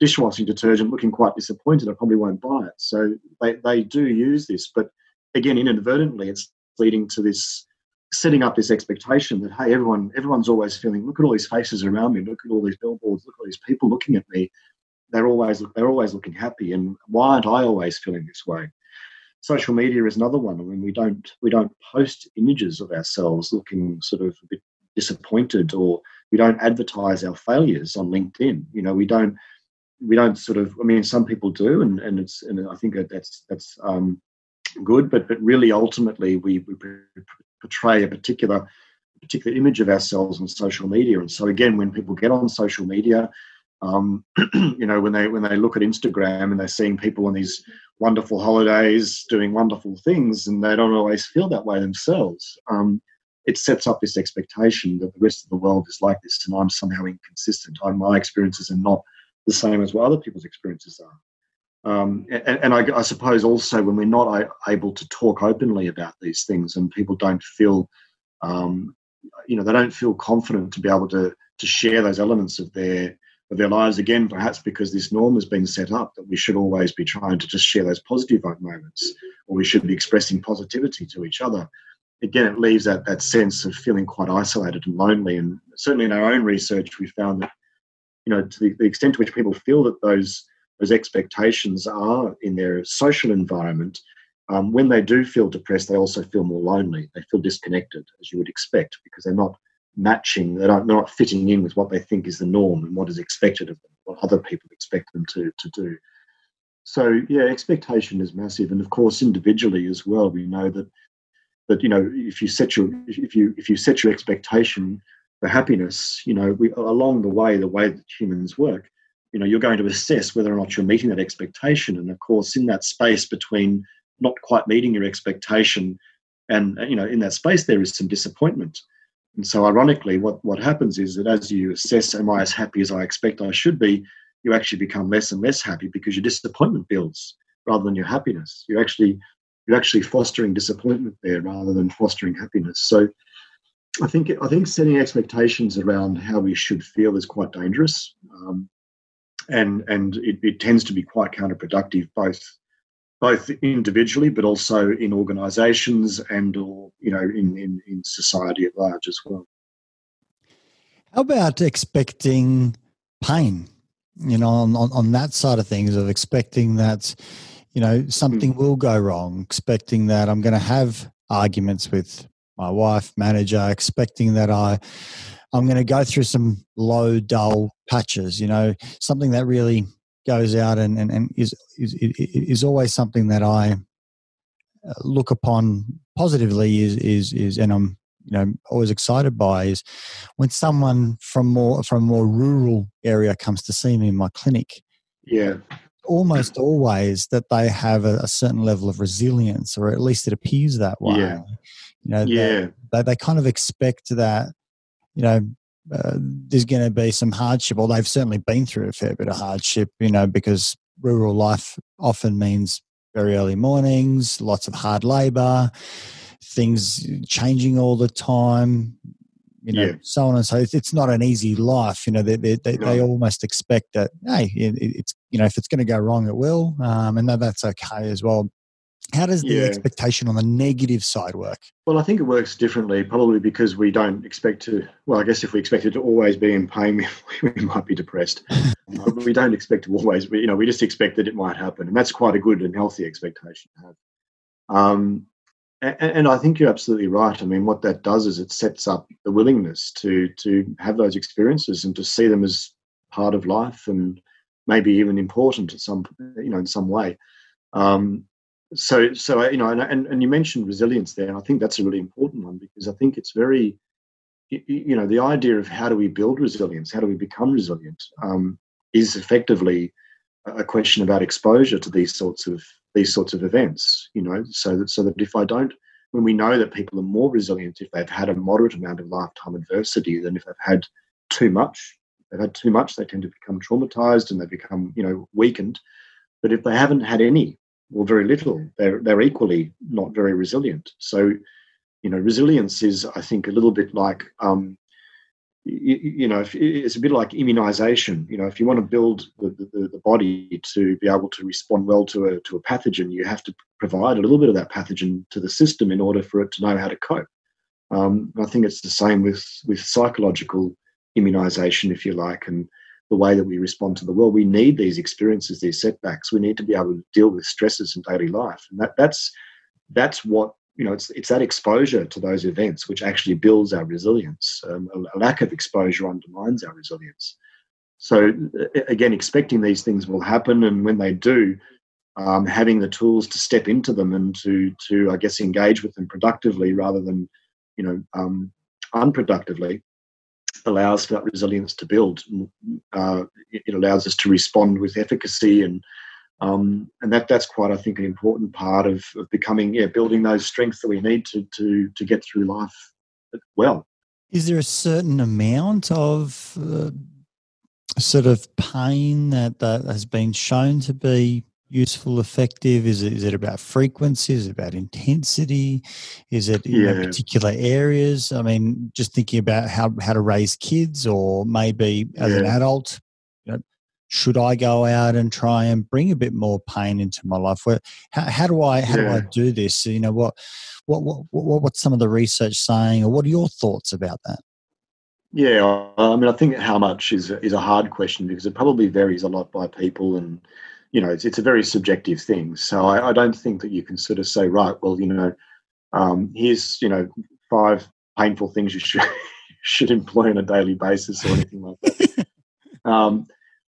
Speaker 1: dishwashing detergent looking quite disappointed, I probably won't buy it. So they, they do use this, but again, inadvertently, it's leading to this setting up this expectation that hey, everyone everyone's always feeling. Look at all these faces around me. Look at all these billboards. Look at all these people looking at me. They're always they're always looking happy, and why aren't I always feeling this way? Social media is another one. I mean, we don't we don't post images of ourselves looking sort of a bit disappointed, or we don't advertise our failures on LinkedIn. You know, we don't we don't sort of. I mean, some people do, and and it's and I think that's that's um, good, but but really ultimately we, we portray a particular particular image of ourselves on social media. And so again, when people get on social media, um, you know, when they when they look at Instagram and they're seeing people on these wonderful holidays doing wonderful things, and they don't always feel that way themselves. Um, it sets up this expectation that the rest of the world is like this, and I'm somehow inconsistent. I, my experiences are not the same as what other people's experiences are. Um, and, and I, I, suppose also when we're not able to talk openly about these things and people don't feel, um, you know, they don't feel confident to be able to to share those elements of their of their lives again, perhaps because this norm has been set up that we should always be trying to just share those positive moments, or we should be expressing positivity to each other. Again, it leaves that that sense of feeling quite isolated and lonely. And certainly in our own research, we found that, you know, to the, the extent to which people feel that those those expectations are in their social environment, um, when they do feel depressed, they also feel more lonely. They feel disconnected, as you would expect, because they're not matching, they're not, they're not fitting in with what they think is the norm and what is expected of them, what other people expect them to, to do. So yeah, expectation is massive, and of course individually as well. We know that that you know if you set your if you if you set your expectation for happiness, you know we along the way the way that humans work, you know you're going to assess whether or not you're meeting that expectation and of course in that space between not quite meeting your expectation and you know in that space there is some disappointment and so ironically what what happens is that as you assess am i as happy as i expect i should be? You actually become less and less happy because your disappointment builds rather than your happiness. You're actually you're actually fostering disappointment there rather than fostering happiness. So I think I think setting expectations around how we should feel is quite dangerous. Um, and and it, it tends to be quite counterproductive both both individually but also in organizations and or you know in, in, in society at large as well
Speaker 3: how about expecting pain you know on, on, on that side of things of expecting that you know something mm. will go wrong expecting that i'm going to have arguments with my wife manager expecting that i I'm going to go through some low, dull patches, you know, something that really goes out and, and, and is, is, is always something that I uh, look upon positively is, is, is, and I'm, you know, always excited by is when someone from more, from a more rural area comes to see me in my clinic.
Speaker 1: Yeah.
Speaker 3: Almost always that they have a, a certain level of resilience, or at least it appears that way.
Speaker 1: Yeah.
Speaker 3: You know,
Speaker 1: yeah.
Speaker 3: They, they, they kind of expect that you know, uh, there's going to be some hardship, or they've certainly been through a fair bit of hardship, you know, because rural life often means very early mornings, lots of hard labor, things changing all the time, you know, yeah. so on and so. It's not an easy life, you know. They they, they, no. they almost expect that, hey, it, it's you know, if it's going to go wrong, it will, um, and that's okay as well. How does the yeah. expectation on the negative side work?
Speaker 1: Well, I think it works differently, probably because we don't expect to. Well, I guess if we expected to always be in pain, we, we might be depressed. uh, we don't expect to always. You know, we just expect that it might happen, and that's quite a good and healthy expectation to have. Um, and, and I think you're absolutely right. I mean, what that does is it sets up the willingness to to have those experiences and to see them as part of life and maybe even important at some you know in some way. Um, so so you know and, and, and you mentioned resilience there and i think that's a really important one because i think it's very you know the idea of how do we build resilience how do we become resilient um, is effectively a question about exposure to these sorts of these sorts of events you know so that so that if i don't when we know that people are more resilient if they've had a moderate amount of lifetime adversity than if they've had too much they've had too much, they tend to become traumatized and they become, you know, weakened. But if they haven't had any or very little, they're they're equally not very resilient. So, you know, resilience is, I think, a little bit like um, you, you, know, it's a bit like immunization. You know, if you want to build the, the, the, body to be able to respond well to a, to a pathogen, you have to provide a little bit of that pathogen to the system in order for it to know how to cope. Um, I think it's the same with, with psychological immunization, if you like, and the way that we respond to the world. We need these experiences, these setbacks. We need to be able to deal with stresses in daily life, and that, that's that's what you know, it's, it's that exposure to those events which actually builds our resilience. Um, a, a, lack of exposure undermines our resilience. So, again, expecting these things will happen, and when they do, um, having the tools to step into them and to, to I guess, engage with them productively rather than, you know, um, unproductively, allows for that resilience to build. Uh, it allows us to respond with efficacy and um, and that that's quite, I think, an important part of, of, becoming, yeah, building those strengths that we need to to to get through life well.
Speaker 3: Is there a certain amount of uh, sort of pain that, that has been shown to be useful, effective? Is it, is it about frequency? Is it about intensity? Is it in yeah. particular areas? I mean, just thinking about how, how to raise kids or maybe as yeah. an adult, should I go out and try and bring a bit more pain into my life? Where, how, how do I how yeah. do I do this? You know what, what what what what's some of the research saying, or what are your thoughts about that?
Speaker 1: Yeah, I mean, I think how much is is a hard question because it probably varies a lot by people, and you know, it's it's a very subjective thing. So I, I don't think that you can sort of say, right, well, you know, um, here's you know five painful things you should should employ on a daily basis or anything like that. um,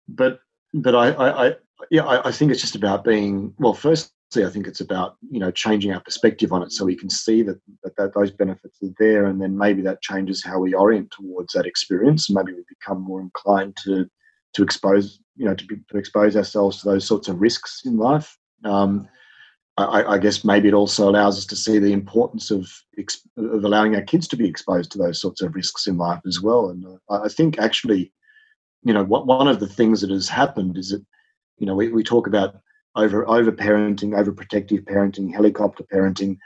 Speaker 1: but but I, I, I yeah I, I, think it's just about being well. Firstly, I think it's about you know changing our perspective on it so we can see that, that, that those benefits are there, and then maybe that changes how we orient towards that experience. Maybe we become more inclined to to expose you know to, to expose ourselves to those sorts of risks in life. Um, I, I, guess maybe it also allows us to see the importance of, of allowing our kids to be exposed to those sorts of risks in life as well. And I think actually you know, what, one of the things that has happened is that, you know, we, we talk about over over parenting, overprotective parenting, helicopter parenting,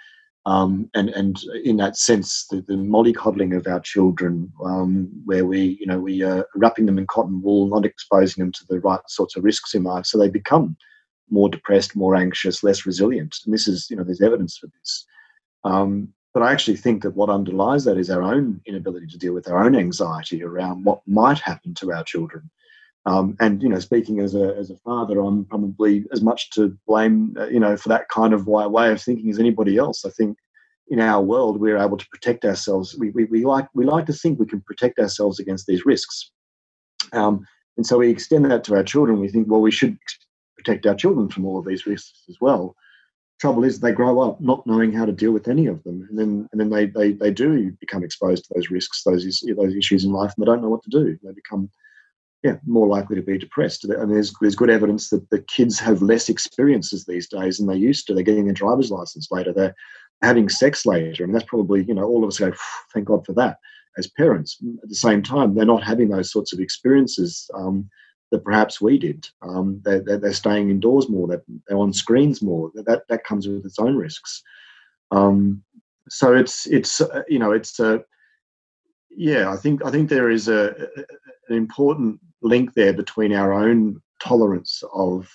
Speaker 1: um, and and in that sense, the, the mollycoddling of our children, um, where we you know we are wrapping them in cotton wool, not exposing them to the right sorts of risks in life, so they become more depressed, more anxious, less resilient. And this is you know there's evidence for this. Um, but I actually think that what underlies that is our own inability to deal with our own anxiety around what might happen to our children. Um, and you know, speaking as a as a father, I'm probably as much to blame, uh, you know, for that kind of way, way of thinking as anybody else. I think in our world we're able to protect ourselves. We, we, we like we like to think we can protect ourselves against these risks, um, and so we extend that to our children. We think, well, we should protect our children from all of these risks as well trouble is they grow up not knowing how to deal with any of them and then and then they they, they do become exposed to those risks those those issues in life and they don't know what to do they become yeah more likely to be depressed and there's there's good evidence that the kids have less experiences these days than they used to they're getting their driver's license later they're having sex later and that's probably you know all of us go thank god for that as parents at the same time they're not having those sorts of experiences um, that perhaps we did. Um, they're, they're, staying indoors more. They're, they're, on screens more. That that comes with its own risks. Um, so it's it's uh, you know it's uh, yeah. I think I think there is a, an important link there between our own tolerance of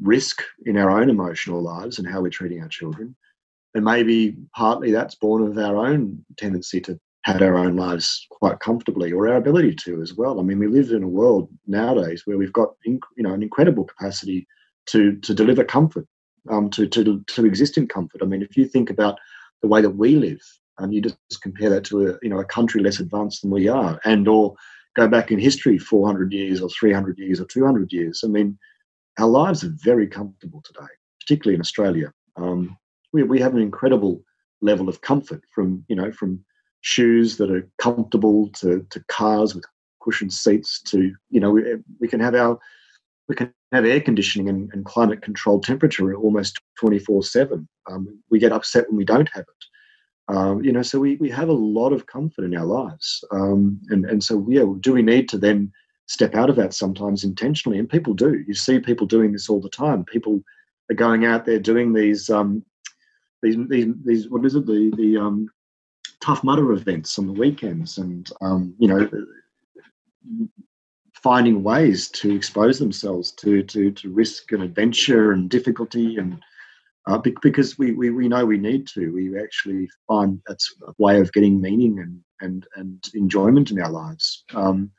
Speaker 1: risk in our own emotional lives and how we're treating our children, and maybe partly that's born of our own tendency to had our own lives quite comfortably, or our ability to as well. I mean, we live in a world nowadays where we've got you know an incredible capacity to to deliver comfort, um, to to to exist in comfort. I mean, if you think about the way that we live, and you just compare that to a you know a country less advanced than we are, and or go back in history 400 years or 300 years or 200 years. I mean, our lives are very comfortable today, particularly in Australia. Um, we we have an incredible level of comfort from you know from shoes that are comfortable to, to cars with cushioned seats to you know we, we can have our we can have air conditioning and, and climate controlled temperature almost 24 7 um, we get upset when we don't have it um, you know so we, we have a lot of comfort in our lives um, and, and so yeah do we need to then step out of that sometimes intentionally, and people do. You see people doing this all the time. People are going out there doing these um, these, these, these what is it the the um, tough mudder events on the weekends, and um, you know finding ways to expose themselves to to to risk and adventure and difficulty and uh, because we, we we know we need to. We actually find that's a way of getting meaning and and and enjoyment in our lives. Um,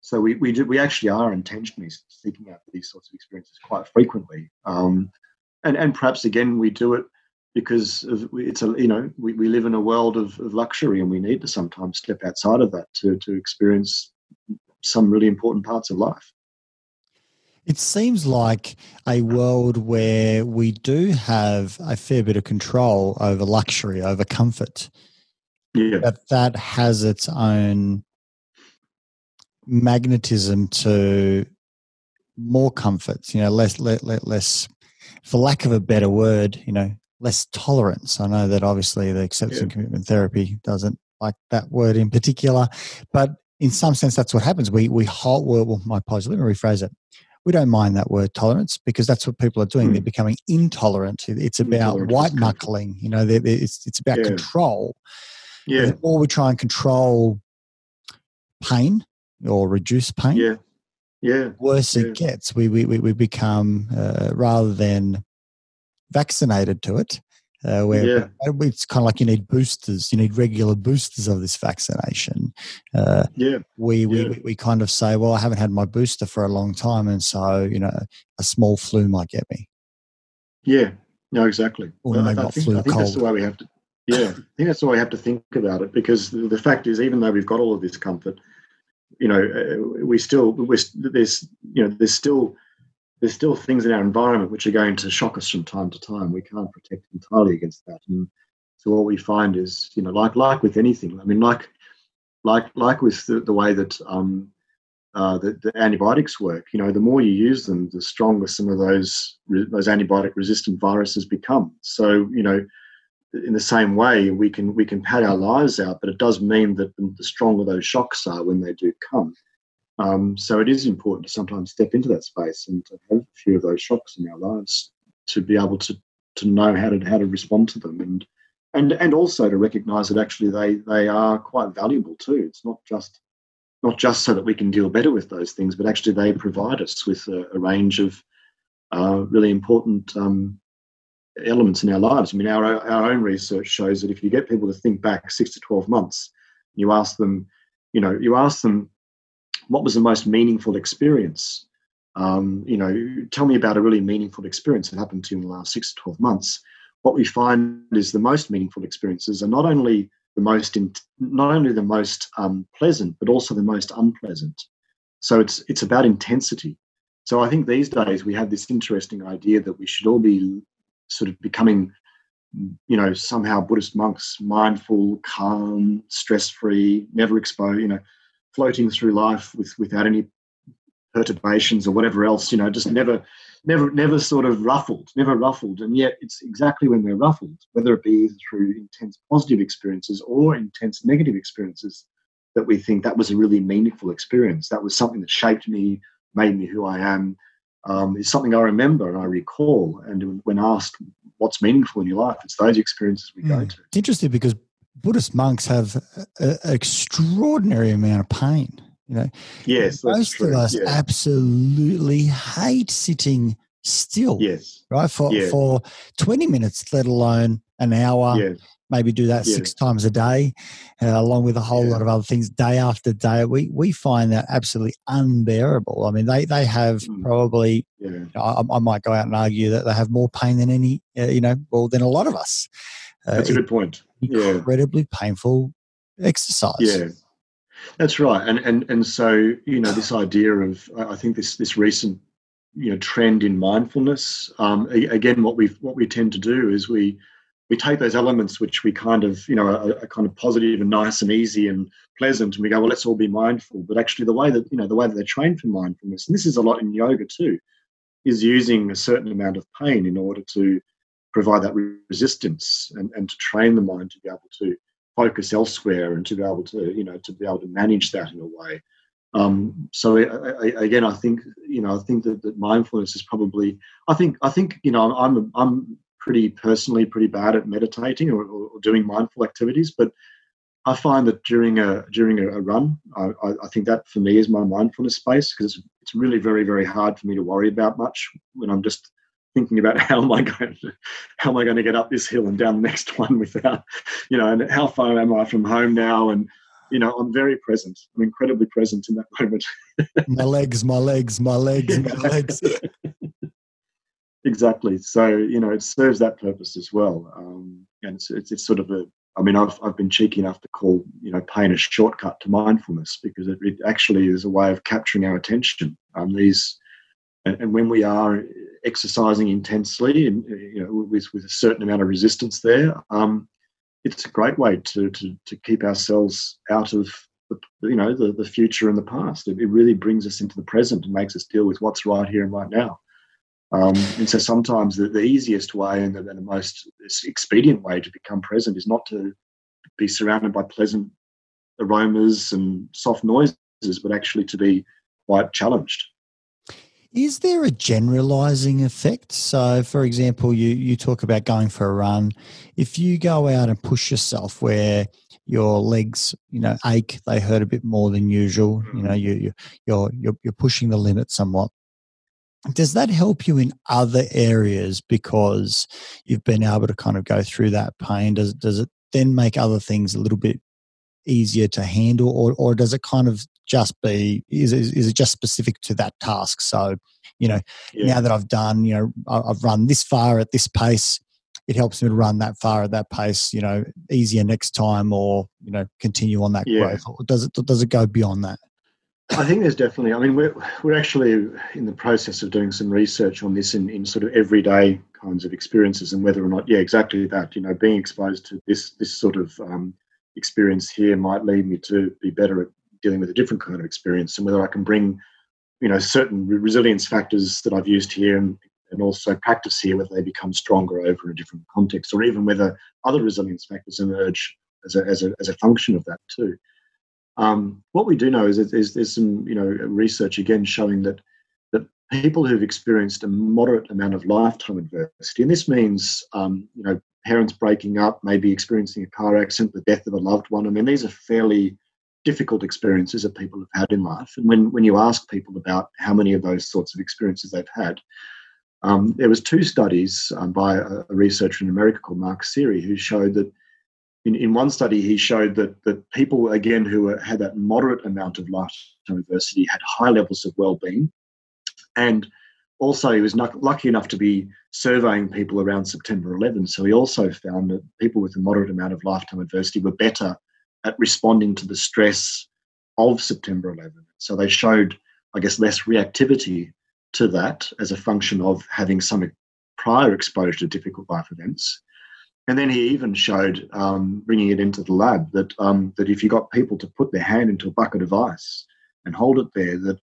Speaker 1: so we we do we actually are intentionally seeking out these sorts of experiences quite frequently. Um, and and perhaps again we do it because of, it's a you know we, we live in a world of, of luxury and we need to sometimes step outside of that to to experience some really important parts of life.
Speaker 3: It seems like a world where we do have a fair bit of control over luxury, over comfort.
Speaker 1: Yeah.
Speaker 3: But that has its own magnetism to more comforts, you know, less, less, less, for lack of a better word, you know, less tolerance. I know that obviously the acceptance yeah. and commitment therapy doesn't like that word in particular, but in some sense, that's what happens. We we hold. Well, my apologies. Let me rephrase it. We don't mind that word tolerance because that's what people are doing. Mm. They're becoming intolerant. It's about white knuckling. You know, it's it's about yeah. control.
Speaker 1: Yeah.
Speaker 3: The more we try and control pain or reduce pain,
Speaker 1: yeah, yeah,
Speaker 3: worse
Speaker 1: yeah.
Speaker 3: it gets. We we we become uh, rather than vaccinated to it uh, where
Speaker 1: yeah.
Speaker 3: it's kind of like you need boosters, you need regular boosters of this vaccination. Uh,
Speaker 1: yeah.
Speaker 3: We, we,
Speaker 1: yeah.
Speaker 3: we, kind of say, well, I haven't had my booster for a long time, and so you know, a small flu might get me.
Speaker 1: Yeah. No, exactly.
Speaker 3: Or maybe I, not
Speaker 1: think,
Speaker 3: flu,
Speaker 1: I think
Speaker 3: cold.
Speaker 1: that's the way we have to. Yeah, I think that's the way we have to think about it because the, the fact is, even though we've got all of this comfort, you know, uh, we still we're, there's you know there's still there's still things in our environment which are going to shock us from time to time. We can't protect entirely against that. And so what we find is, you know, like like with anything, I mean, like like like with the, the way that um, uh, the, the, antibiotics work, you know, the more you use them, the stronger some of those those antibiotic resistant viruses become. So, you know, in the same way, we can we can pad our lives out, but it does mean that the stronger those shocks are when they do come. Um, so it is important to sometimes step into that space and to have a few of those shocks in our lives to be able to to know how to how to respond to them and and and also to recognise that actually they they are quite valuable too. It's not just not just so that we can deal better with those things, but actually they provide us with a, a range of uh, really important um, elements in our lives. I mean, our our own research shows that if you get people to think back six to twelve months, you ask them, you know, you ask them what was the most meaningful experience? Um, you know, tell me about a really meaningful experience that happened to you in the last six to 12 months. What we find is the most meaningful experiences are not only the most, in, not only the most um, pleasant, but also the most unpleasant. So it's it's about intensity. So I think these days we have this interesting idea that we should all be sort of becoming, you know, somehow Buddhist monks, mindful, calm, stress-free, never exposed, you know, floating through life with without any perturbations or whatever else, you know, just never, never, never sort of ruffled, never ruffled. And yet it's exactly when we're ruffled, whether it be through intense positive experiences or intense negative experiences, that we think that was a really meaningful experience. That was something that shaped me, made me who I am. Um, is something I remember and I recall. And when asked what's meaningful in your life, it's those experiences we mm. go
Speaker 3: hmm.
Speaker 1: to.
Speaker 3: It's interesting because Buddhist monks have an extraordinary amount of pain. You know,
Speaker 1: yes,
Speaker 3: most of us absolutely hate sitting still.
Speaker 1: Yes,
Speaker 3: right for for twenty minutes, let alone an hour.
Speaker 1: Yes.
Speaker 3: Maybe do that six times a day, uh, along with a whole yeah. lot of other things, day after day. We we find that absolutely unbearable. I mean, they they have mm. probably.
Speaker 1: Yeah.
Speaker 3: I, I, might go out and argue that they have more pain than any, uh, you know, well, than a lot of us.
Speaker 1: Uh, That's a good point.
Speaker 3: Incredibly
Speaker 1: yeah.
Speaker 3: painful exercise.
Speaker 1: Yeah, that's right. And and and so you know this idea of I think this this recent you know trend in mindfulness. Um, again, what we what we tend to do is we we take those elements which we kind of you know are, are, kind of positive and nice and easy and pleasant and we go well let's all be mindful but actually the way that you know the way that they're trained for mindfulness and this is a lot in yoga too is using a certain amount of pain in order to provide that resistance and, and to train the mind to be able to focus elsewhere and to be able to you know to be able to manage that in a way. Um, so I, I, again, I think you know I think that, that mindfulness is probably I think I think you know I'm I'm pretty personally pretty bad at meditating or, or doing mindful activities, but I find that during a during a, run, I, I, think that for me is my mindfulness space because it's, it's really very very hard for me to worry about much when I'm just thinking about how am I going to how am I going to get up this hill and down the next one without you know and how far am I from home now? And you know I'm very present. I'm incredibly present in that moment.
Speaker 3: My legs my legs my legs my legs.
Speaker 1: Exactly. So you know it serves that purpose as well. Um, and it's, it's, it's sort of a I mean, I've, I've been cheeky enough to call, you know, pain a shortcut to mindfulness because it, it actually is a way of capturing our attention. Um, these, and, and when we are exercising intensely and you know with, with a certain amount of resistance there, um, it's a great way to, to, to keep ourselves out of the, you know the, the future and the past. It, it really brings us into the present and makes us deal with what's right here and right now. Um, and so sometimes the, the easiest way and the, and the most expedient way to become present is not to be surrounded by pleasant aromas and soft noises, but actually to be quite challenged.
Speaker 3: Is there a generalizing effect? So, for example, you, you talk about going for a run. If you go out and push yourself where your legs, you know, ache, they hurt a bit more than usual. You know, mm-hmm. you, you you're you're you're pushing the limit somewhat. Does that help you in other areas because you've been able to kind of go through that pain? Does does it then make other things a little bit easier to handle, or or does it kind of just be is is it just specific to that task? So, you know, yeah. now that I've done, you know, I've run this far at this pace, it helps me to run that far at that pace, you know, easier next time, or you know, continue on that yeah. growth. Or does it does it go beyond that?
Speaker 1: I think there's definitely. I mean, we're we're actually in the process of doing some research on this in, in sort of everyday kinds of experiences and whether or not, yeah, exactly that. You know, being exposed to this this sort of um, experience here might lead me to be better at dealing with a different kind of experience, and whether I can bring, you know, certain resilience factors that I've used here and, and also practice here, whether they become stronger over a different context, or even whether other resilience factors emerge as a as a as a function of that too. Um, what we do know is there's, there's some you know research again showing that that people who've experienced a moderate amount of lifetime adversity, and this means um, you know parents breaking up, maybe experiencing a car accident, the death of a loved one. I mean, these are fairly difficult experiences that people have had in life. And when when you ask people about how many of those sorts of experiences they've had, um, there was two studies um, by a, a, researcher in America called Mark Seery who showed that in, in one study, he showed that, that people, again, who were, had that moderate amount of lifetime adversity had high levels of well-being. And also, he was not, lucky enough to be surveying people around September 11. So he also found that people with a moderate amount of lifetime adversity were better at responding to the stress of September 11. So they showed, I guess, less reactivity to that as a function of having some prior exposure to difficult life events. And then he even showed, um, bringing it into the lab, that um, that if you got people to put their hand into a bucket of ice and hold it there, that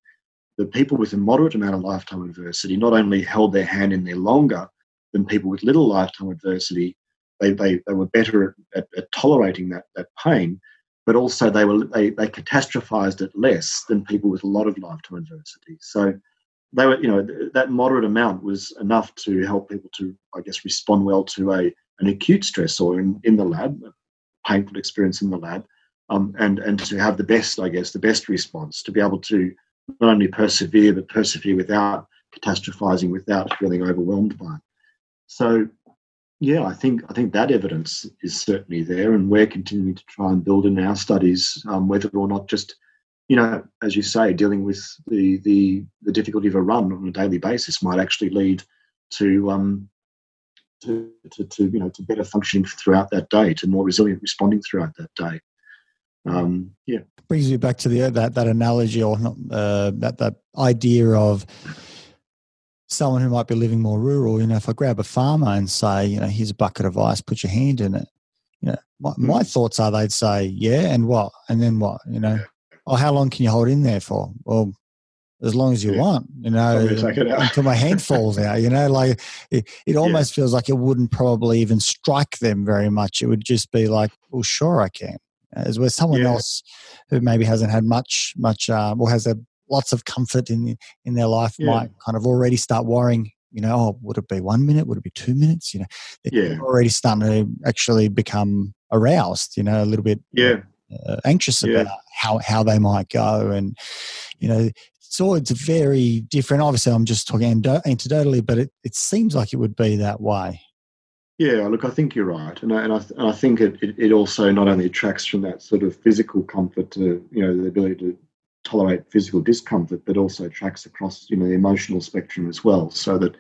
Speaker 1: the people with a moderate amount of lifetime adversity not only held their hand in there longer than people with little lifetime adversity, they, they, they were better at, at tolerating that, that pain, but also they were they, they catastrophized it less than people with a lot of lifetime adversity. So they were, you know, that moderate amount was enough to help people to, I guess, respond well to a an acute stressor in, in the lab, a painful experience in the lab, um, and and to have the best, I guess, the best response to be able to not only persevere but persevere without catastrophizing, without feeling overwhelmed by it. So, yeah, I think I think that evidence is certainly there, and we're continuing to try and build in our studies um, whether or not just you know, as you say, dealing with the the the difficulty of a run on a daily basis might actually lead to um, to, to, to, you know to better functioning throughout that day, to more resilient responding throughout that day. Um, yeah,
Speaker 3: brings you back to the that that analogy or not, uh, that that idea of someone who might be living more rural. You know, if I grab a farmer and say, you know, here's a bucket of ice, put your hand in it. You know, my, my mm. thoughts are they'd say, yeah, and what, and then what? You know, oh, how long can you hold in there for? Well, as long as you yeah. want, you know, until my hand falls out, you know, like it, it almost yeah. feels like it wouldn't probably even strike them very much. It would just be like, well, sure, I can. as where someone
Speaker 1: Yeah.
Speaker 3: else who maybe hasn't had much much uh, or has a lots of comfort in in their life
Speaker 1: Yeah.
Speaker 3: might kind of already start worrying. You know, oh, would it be one minute? Would it be two minutes? You know, they're
Speaker 1: Yeah.
Speaker 3: already starting to actually become aroused. You know, a little bit
Speaker 1: Yeah.
Speaker 3: uh, anxious
Speaker 1: Yeah.
Speaker 3: about how how they might go, and you know, so it's very different. Obviously, I'm just talking anecdotally, but it, it seems like it would be that way.
Speaker 1: Yeah, look, I think you're right, and I, and I, and I think it, it, it also not only attracts from that sort of physical comfort to you know the ability to tolerate physical discomfort, but also tracks across you know the emotional spectrum as well. So that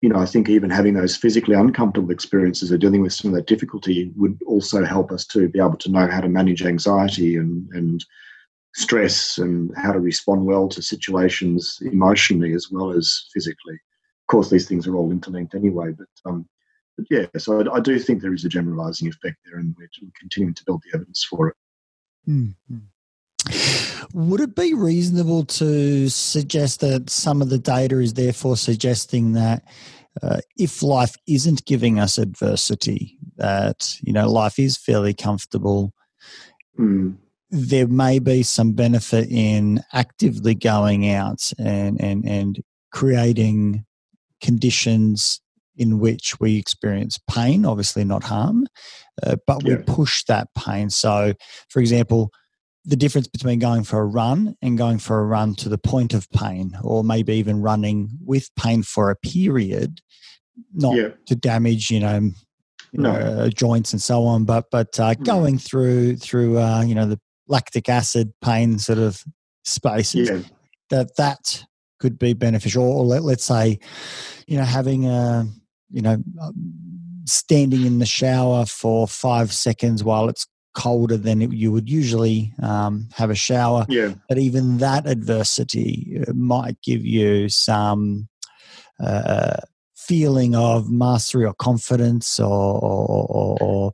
Speaker 1: you know I think even having those physically uncomfortable experiences or dealing with some of that difficulty would also help us to be able to know how to manage anxiety and and stress and how to respond well to situations emotionally as well as physically. Of course, these things are all interlinked anyway, but um, but yeah, so I, I do think there is a generalizing effect there, and we're continuing to build the evidence for it.
Speaker 3: Would it be reasonable to suggest that some of the data is therefore suggesting that uh, if life isn't giving us adversity, that you know life is fairly comfortable,
Speaker 1: Hmm.
Speaker 3: there may be some benefit in actively going out and and and creating conditions in which we experience pain, obviously not harm, uh, but we push that pain. So, for example, the difference between going for a run and going for a run to the point of pain, or maybe even running with pain for a period, not
Speaker 1: Yeah.
Speaker 3: to damage, you know, you
Speaker 1: No.
Speaker 3: know, uh, joints and so on, but but uh,
Speaker 1: Mm.
Speaker 3: going through through uh, you know the lactic acid pain sort of spaces
Speaker 1: Yeah,
Speaker 3: that that could be beneficial. Or let, let's say, you know, having a you know um, standing in the shower for five seconds while it's colder than it, you would usually um, have a shower
Speaker 1: yeah,
Speaker 3: but even that adversity uh, might give you some uh, feeling of mastery or confidence or, or, or, or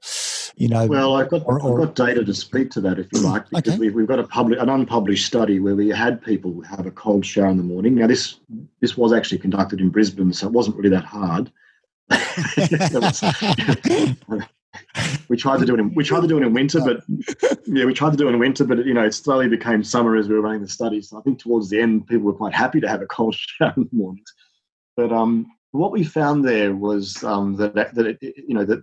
Speaker 3: you know
Speaker 1: Well, I've got I've got data to speak to that if you like, because
Speaker 3: Okay.
Speaker 1: we've, we've got a public an unpublished study where we had people have a cold shower in the morning. Now this this was actually conducted in Brisbane, so it wasn't really that hard. We tried to do it in we tried to do it in winter, but yeah, we tried to do it in winter, but you know, it slowly became summer as we were running the study. So I think towards the end, people were quite happy to have a cold shower in the mornings. But um, what we found there was um, that that it, you know that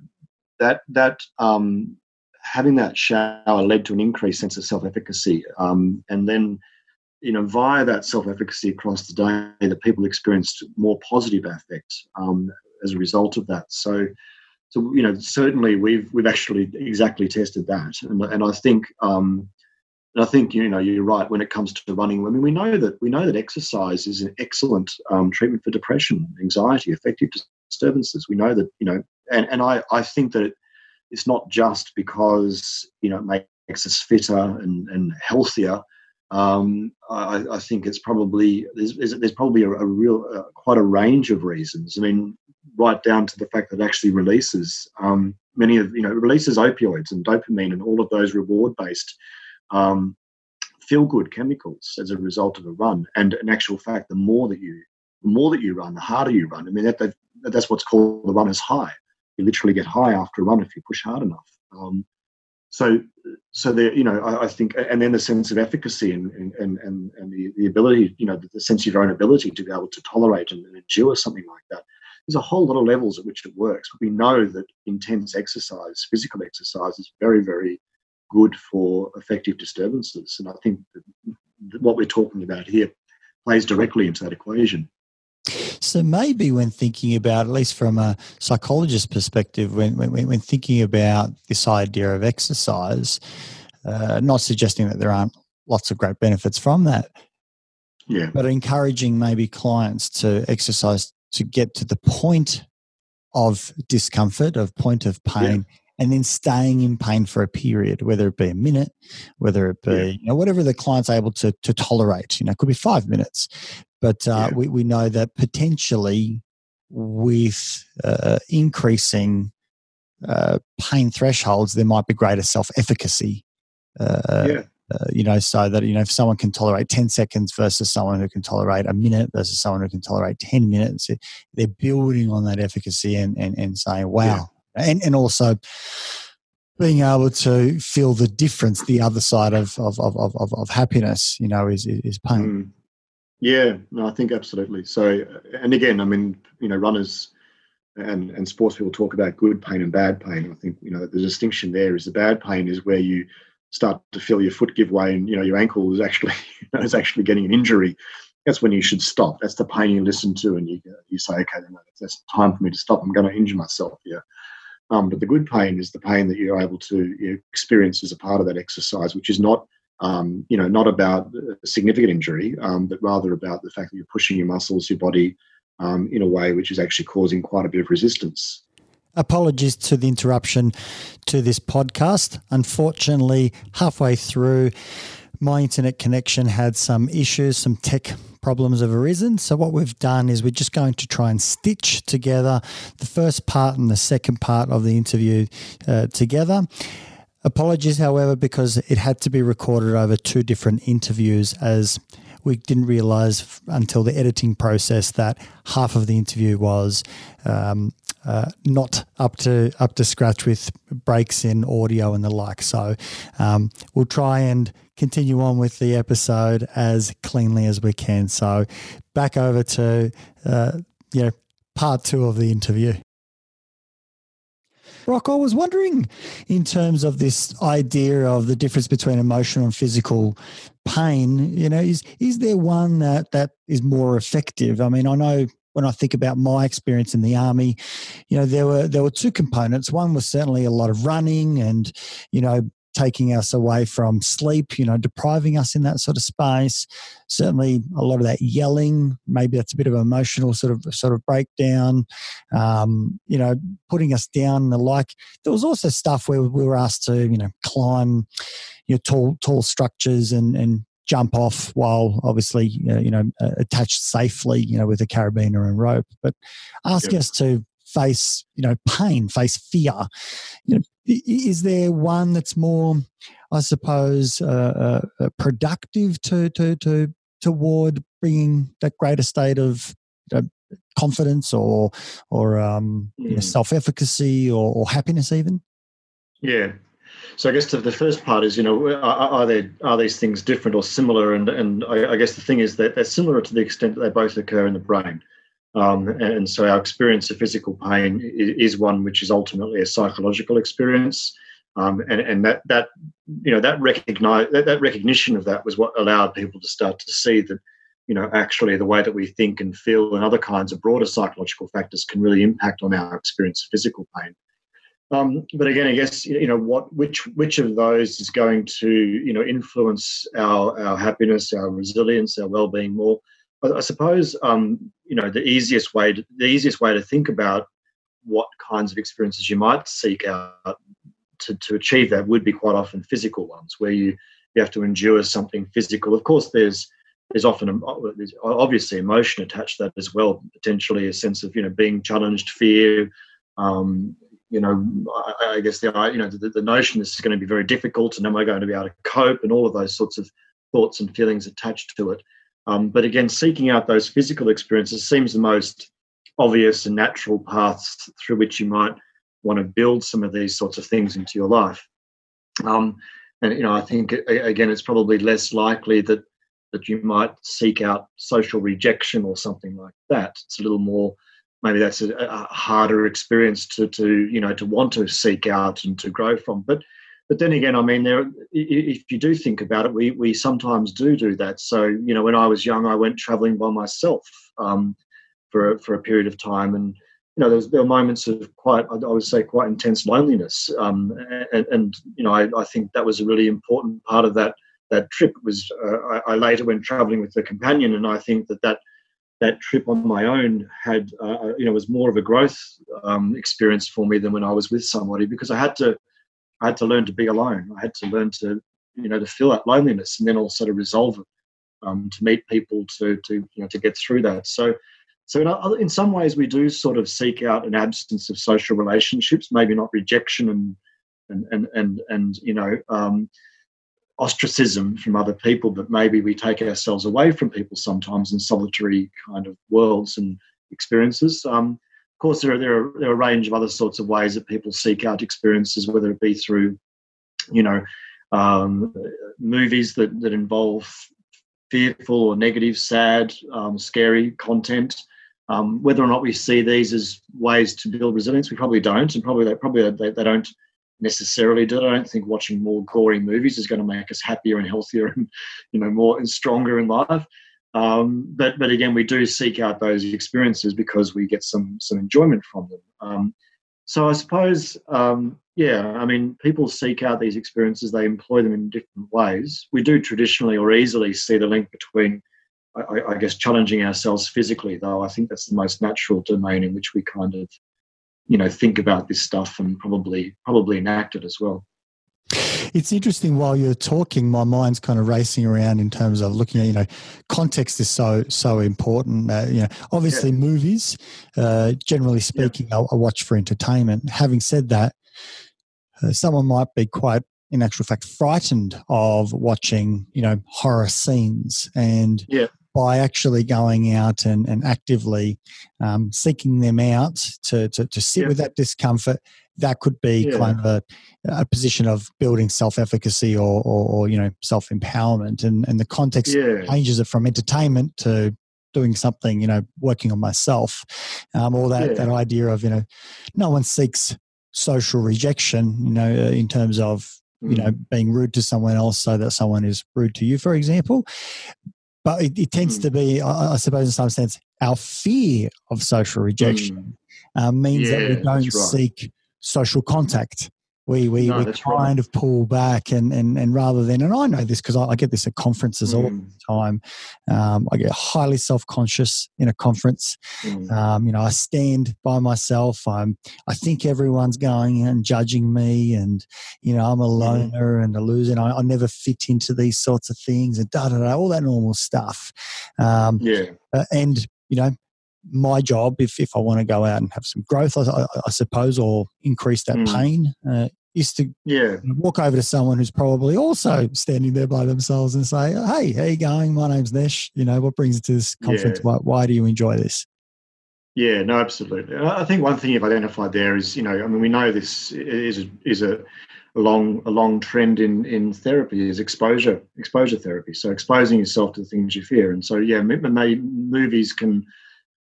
Speaker 1: that that um, having that shower led to an increased sense of self-efficacy, um, and then you know via that self-efficacy across the day, that people experienced more positive affect um, as a result of that. So so you know certainly we've we've actually exactly tested that. And, and i think um and i think you know you're right when it comes to running. I mean we know that we know that exercise is an excellent um, treatment for depression anxiety affective disturbances. We know that you know and and i i think that it's not just because you know it makes us fitter and and healthier. Um, I, I think it's probably there's, there's probably a, a real uh, quite a range of reasons. I mean, right down to the fact that it actually releases um, many of you know releases opioids and dopamine and all of those reward based um, feel good chemicals as a result of a run. And in actual fact, the more that you the more that you run, the harder you run. I mean that, that that's what's called the runner's high. You literally get high after a run if you push hard enough. Um, so so there you know I, I, think and then the sense of efficacy and and and, and the, the ability you know the, the sense of your own ability to be able to tolerate and, and endure something like that there's a whole lot of levels at which it works. But we know that intense exercise physical exercise is very very good for affective disturbances. And i think that what we're talking about here plays directly into that equation.
Speaker 3: So maybe when thinking about, at least from a psychologist perspective, when when, when thinking about this idea of exercise, uh, not suggesting that there aren't lots of great benefits from that,
Speaker 1: yeah.
Speaker 3: but encouraging maybe clients to exercise to get to the point of discomfort, of point of pain, and then staying in pain for a period, whether it be a minute, whether it be
Speaker 1: Yeah.
Speaker 3: you know whatever the client's able to to tolerate. You know, it could be five minutes, but uh,
Speaker 1: Yeah.
Speaker 3: we we know that potentially with uh, increasing uh, pain thresholds, there might be greater self efficacy. Uh,
Speaker 1: yeah
Speaker 3: uh, you know, so that you know if someone can tolerate ten seconds versus someone who can tolerate a minute versus someone who can tolerate ten minutes, they're building on that efficacy and and, and saying, wow, and and also being able to feel the difference, the other side of of of of, of happiness, you know, is is pain. Mm.
Speaker 1: Yeah, no, I think absolutely. So, and again, I mean, you know, runners and and sports people talk about good pain and bad pain. I think you know the distinction there is the bad pain is where you start to feel your foot give way and you know your ankle is actually you know, is actually getting an injury. That's when you should stop. That's the pain you listen to, and you you say, okay, that's time for me to stop. I'm going to injure myself here. Um, but the good pain is the pain that you're able to you know, experience as a part of that exercise, which is not um, you know, not about a significant injury, um, but rather about the fact that you're pushing your muscles, your body, um, in a way which is actually causing quite a bit of resistance.
Speaker 3: Apologies to the interruption to this podcast. Unfortunately, halfway through, my internet connection had some issues, some tech problems have arisen. So, what we've done is we're just going to try and stitch together the first part and the second part of the interview uh, together. Apologies, however, because it had to be recorded over two different interviews as we didn't realize until the editing process that half of the interview was um, uh, not up to up to scratch with breaks in audio and the like. So um, we'll try and continue on with the episode as cleanly as we can. So back over to uh, you know part two of the interview. Brock, I was wondering in terms of this idea of the difference between emotional and physical pain, you know, is is there one that that is more effective? I mean, I know when I think about my experience in the army, you know, there were there were two components. One was certainly a lot of running and, you know, taking us away from sleep, you know, depriving us in that sort of space. Certainly, a lot of that yelling. Maybe that's a bit of emotional sort of sort of breakdown. Um, you know, putting us down and the like. There was also stuff where we were asked to, you know, climb, you know, tall tall structures and and jump off while obviously uh, you know uh, attached safely you know with a carabiner and rope but ask yep. us to face you know pain face fear you know is there one that's more i suppose uh, uh, uh, productive to to to toward bringing that greater state of you know, confidence or or um, mm. you know, hmm. self-efficacy or, or happiness even
Speaker 1: yeah so I guess the first part is, you know, are, are there are these things different or similar? And and I, I, guess the thing is that they're similar to the extent that they both occur in the brain. Um, and so our experience of physical pain is, one which is ultimately a psychological experience. Um, and, and that that you know that recognize that, that recognition of that was what allowed people to start to see that you know actually the way that we think and feel and other kinds of broader psychological factors can really impact on our experience of physical pain. Um, but again, I guess you know what which which of those is going to you know influence our our happiness, our resilience, our well-being more. I, suppose um, you know the easiest way to, the easiest way to think about what kinds of experiences you might seek out to, to achieve that would be quite often physical ones where you you have to endure something physical. Of course, there's there's often there's obviously emotion attached to that as well. Potentially a sense of you know being challenged, fear. Um, you know, I, I guess the you know the, the notion this is going to be very difficult, and am I going to be able to cope, and all of those sorts of thoughts and feelings attached to it. Um, but again, seeking out those physical experiences seems the most obvious and natural paths through which you might want to build some of these sorts of things into your life. Um, and you know, I think again, it's probably less likely that that you might seek out social rejection or something like that. It's a little more maybe that's a, a harder experience to to you know to want to seek out and to grow from. But but then again, I mean, there if you do think about it, we we sometimes do do that. So you know, when I was young, I went traveling by myself um, for for a period of time, and you know, there, was, there were moments of quite, I would say, quite intense loneliness, um, and, and, you know, I, I, think that was a really important part of that that trip. Was uh, I, I, later went traveling with a companion, and I think that that that trip on my own had, uh, you know, was more of a growth um, experience for me than when I was with somebody because I had to I had to learn to be alone. I had to learn to, you know, to feel that loneliness and then also to resolve it, um, to meet people, to, to, you know, to get through that. So, so in, in some ways, we do sort of seek out an absence of social relationships, maybe not rejection and, and, and, and, and you know, um, ostracism from other people, but maybe we take ourselves away from people sometimes in solitary kind of worlds and experiences. Um, of course, there are, there are there are a range of other sorts of ways that people seek out experiences, whether it be through, you know, um, movies that that involve fearful or negative, sad, um, scary content. Um, whether or not we see these as ways to build resilience, we probably don't, and probably they probably they, they don't necessarily do. I don't think watching more gory movies is going to make us happier and healthier and you know more and stronger in life. Um, but but again, we do seek out those experiences because we get some some enjoyment from them. Um, so I suppose, um, yeah, I mean, people seek out these experiences. They employ them in different ways. We do traditionally or easily see the link between I, I, guess challenging ourselves physically, though I think that's the most natural domain in which we kind of, you know, think about this stuff and probably probably enact it as well.
Speaker 3: It's interesting while you're talking, my mind's kind of racing around in terms of looking at, you know, context is so, so important. Uh, you know, obviously yeah. movies, uh, generally speaking, yeah. I, I, watch for entertainment. Having said that, uh, someone might be quite in actual fact frightened of watching you know horror scenes and
Speaker 1: yeah.
Speaker 3: By actually going out and, and actively um, seeking them out to, to, to sit yeah. with that discomfort that could be yeah. kind of a, a, position of building self-efficacy or, or, or you know self-empowerment and, and the context changes it from entertainment to doing something you know working on myself um, or that, that idea of you know no one seeks social rejection you know in terms of you know mm. being rude to someone else so that someone is rude to you for example but it, it tends mm. to be I, I, suppose in some sense our fear of social rejection mm. uh, means yeah, that we don't right. seek social contact we we, no, we kind right. of pull back and, and and rather than and I know this because I, I, get this at conferences mm. all the time. Um, I get highly self conscious in a conference. Mm. Um, you know, I stand by myself. I'm I think everyone's going and judging me, and you know I'm a mm. loner mm. and a loser. And I, I, never fit into these sorts of things and da da da all that normal stuff. Um,
Speaker 1: yeah,
Speaker 3: uh, and you know my job, if, if I want to go out and have some growth, I, I suppose, or increase that mm. pain, uh, is to
Speaker 1: yeah.
Speaker 3: walk over to someone who's probably also standing there by themselves and say, "Hey, how you going? My name's Nesh. You know, what brings you to this conference? Yeah. Why, why do you enjoy this?"
Speaker 1: Yeah, no, absolutely. I think one thing you've identified there is, you know, I mean, we know this is a, is a long a long trend in in therapy is exposure exposure therapy. So exposing yourself to the things you fear, and so yeah, movies can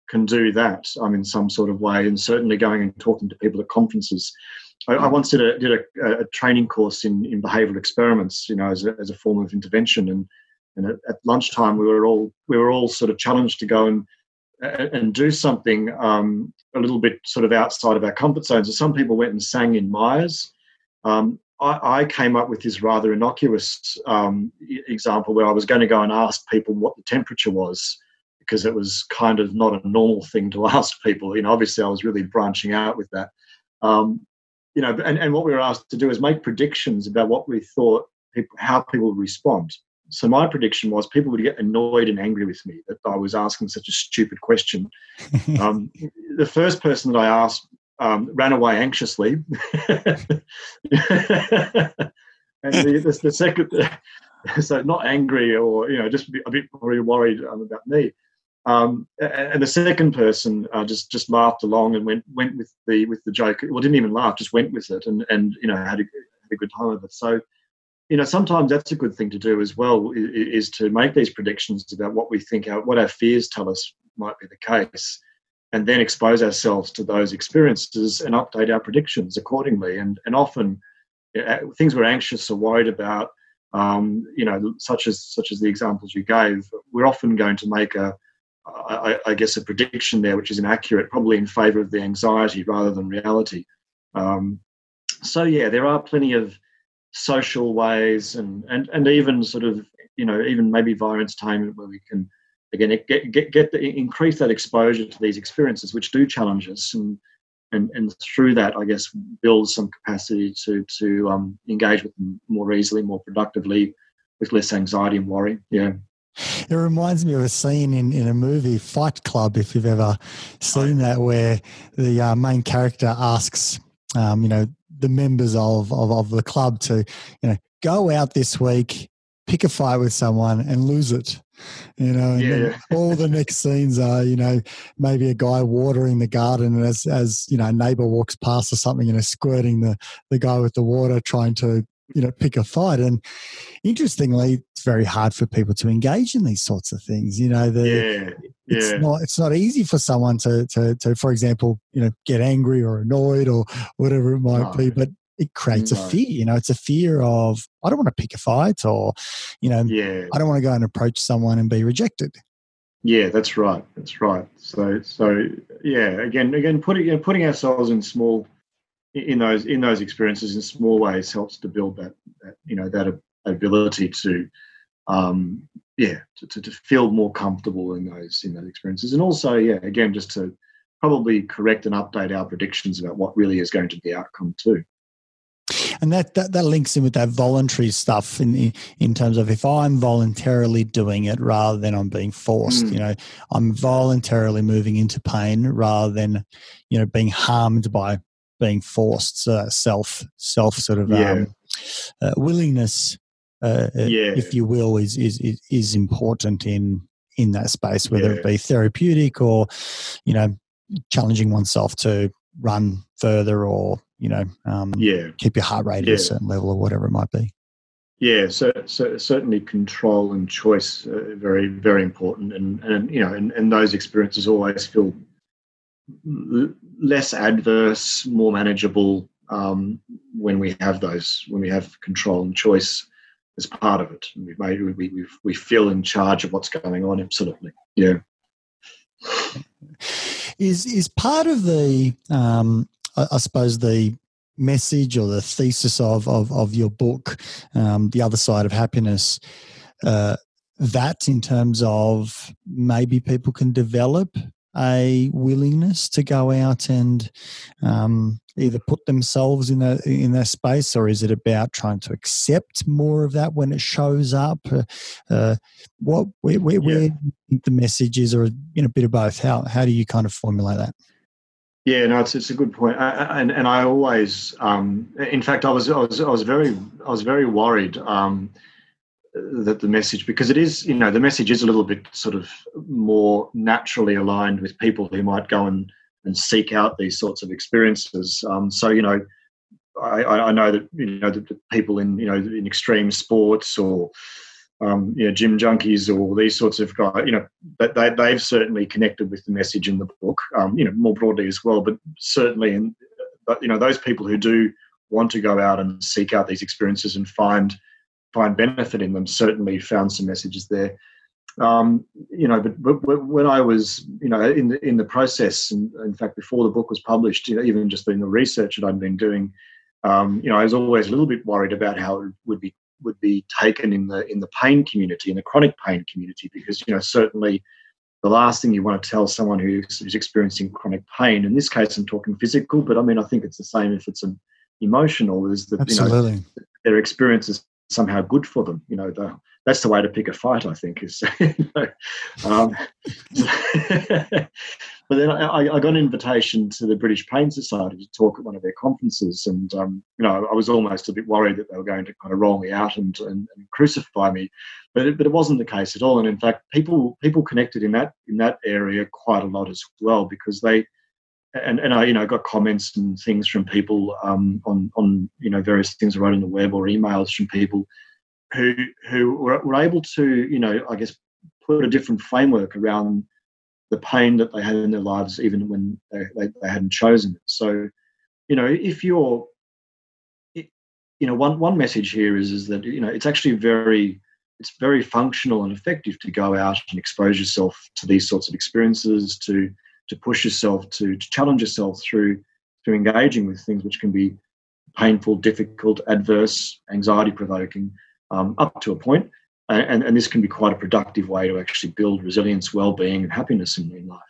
Speaker 1: can do that um, in some sort of way, and certainly going and talking to people at conferences I, I once did a did a, a, training course in in behavioural experiments, you know, as a, as a form of intervention, and and at, at lunchtime we were all we were all sort of challenged to go and and do something um, a little bit sort of outside of our comfort zones. And some people went and sang in Myers. Um, I, I, came up with this rather innocuous um, example where I was going to go and ask people what the temperature was because it was kind of not a normal thing to ask people. You know, obviously I was really branching out with that. Um, you know, and, and what we were asked to do is make predictions about what we thought people, how people would respond. So my prediction was people would get annoyed and angry with me that I was asking such a stupid question. um, the first person that I asked um, ran away anxiously, and the, the, the, second, so not angry or you know just a bit worried um, about me. Um, and the second person uh, just just laughed along and went went with the with the joke. Well, didn't even laugh, just went with it, and and you know had a, had a good time with it. So, you know, sometimes that's a good thing to do as well, is, is to make these predictions about what we think, our, what our fears tell us might be the case, and then expose ourselves to those experiences and update our predictions accordingly. And and often, things we're anxious or worried about, um, you know, such as such as the examples you gave, we're often going to make a I, I, guess, a prediction there which is inaccurate, probably in favour of the anxiety rather than reality. Um, so yeah, there are plenty of social ways and, and, and even sort of, you know, even maybe via entertainment where we can, again, get, get, get the, increase that exposure to these experiences which do challenge us and, and, and through that, I guess, build some capacity to, to um, engage with them more easily, more productively, with less anxiety and worry. Yeah.
Speaker 3: It reminds me of a scene in, in a movie, Fight Club, if you've ever seen that, where the uh, main character asks, um, you know, the members of, of, of the club to, you know, go out this week, pick a fight with someone and lose it. You know, and
Speaker 1: Yeah,
Speaker 3: then all the next scenes are, you know, maybe a guy watering the garden, and as as you know, a neighbor walks past or something, and is squirting the the guy with the water, trying to you know pick a fight. And interestingly, it's very hard for people to engage in these sorts of things. You know, the
Speaker 1: Yeah,
Speaker 3: it's not it's not easy for someone to to to for example you know get angry or annoyed or whatever it might
Speaker 1: No.
Speaker 3: be but it creates
Speaker 1: No.
Speaker 3: a fear you know it's a fear of i don't want to pick a fight or you know
Speaker 1: yeah.
Speaker 3: i don't want to go and approach someone and be rejected
Speaker 1: Yeah, that's right. That's right. So, so yeah. Again, again, putting you know, putting ourselves in small, in those in those experiences in small ways helps to build that, that you know that ability to, um, yeah, to, to, to feel more comfortable in those in those experiences, and also yeah, again, just to probably correct and update our predictions about what really is going to be the outcome too.
Speaker 3: and that, that that links in with that voluntary stuff in in- in terms of if i'm voluntarily doing it rather than i'm being forced
Speaker 1: Mm.
Speaker 3: you know i'm voluntarily moving into pain rather than you know being harmed by being forced that self self sort of
Speaker 1: Yeah.
Speaker 3: um, uh, willingness uh, uh,
Speaker 1: Yeah.
Speaker 3: if you will is, is is important in in that space whether it be therapeutic or you know challenging oneself to run further or you know um,
Speaker 1: Yeah.
Speaker 3: keep your heart rate at a certain level or whatever it might be.
Speaker 1: Yeah, so, so certainly control and choice uh, very very important, and and you know, and, and those experiences always feel l- less adverse, more manageable um, when we have those when we have control and choice as part of it. And made we we we feel in charge of what's going on. Absolutely, yeah.
Speaker 3: Is is part of the um, I, I suppose the message or the thesis of of, of your book, um, the other side of happiness. Uh, that in terms of maybe people can develop a willingness to go out and um, either put themselves in a in that space, or is it about trying to accept more of that when it shows up? Uh, uh, what where, where, where do you think the message is, or you know, a bit of both? How how do you kind of formulate that?
Speaker 1: Yeah, no, it's, it's a good point, I- and and I always, um, in fact, I was I was I was very I was very worried um, that the message because it is you know the message is a little bit sort of more naturally aligned with people who might go and and seek out these sorts of experiences. Um, so you know, I, I know that you know that the people in you know in extreme sports or um, you know, gym junkies or these sorts of guys, you know, that they, they've certainly connected with the message in the book, um, you know, more broadly as well. But certainly, in, but you know, those people who do want to go out and seek out these experiences and find find benefit in them certainly found some messages there. Um, you know, but, but when I was, you know, in the in the process, and in fact, before the book was published, you know, even just in the research that I'd been doing, um, you know, I was always a little bit worried about how it would be would be taken in the in the pain community, in the chronic pain community, because you know certainly the last thing you want to tell someone who's, who's experiencing chronic pain. In this case, I'm talking physical, but I mean I think it's the same if it's an emotional. Is that you know
Speaker 3: Absolutely.
Speaker 1: their experience is somehow good for them. You know, the, that's the way to pick a fight. I think is. Um, but then I, I got an invitation to the British Pain Society to talk at one of their conferences, and um, you know, I was almost a bit worried that they were going to kind of roll me out and, and, and crucify me, but it, but it wasn't the case at all. And in fact, people people connected in that in that area quite a lot as well because they and, and I, you know, got comments and things from people um, on on you know various things I wrote on the web or emails from people who who were, were able to you know I guess put a different framework around the pain that they had in their lives even when they, they, they hadn't chosen it. So you know if you're it, you know one one message here is is that you know it's actually very it's very functional and effective to go out and expose yourself to these sorts of experiences to to push yourself to, to challenge yourself through through engaging with things which can be painful, difficult, adverse, anxiety provoking, um, up to a point. And, and this can be quite a productive way to actually build resilience, well-being, and happiness in, in life.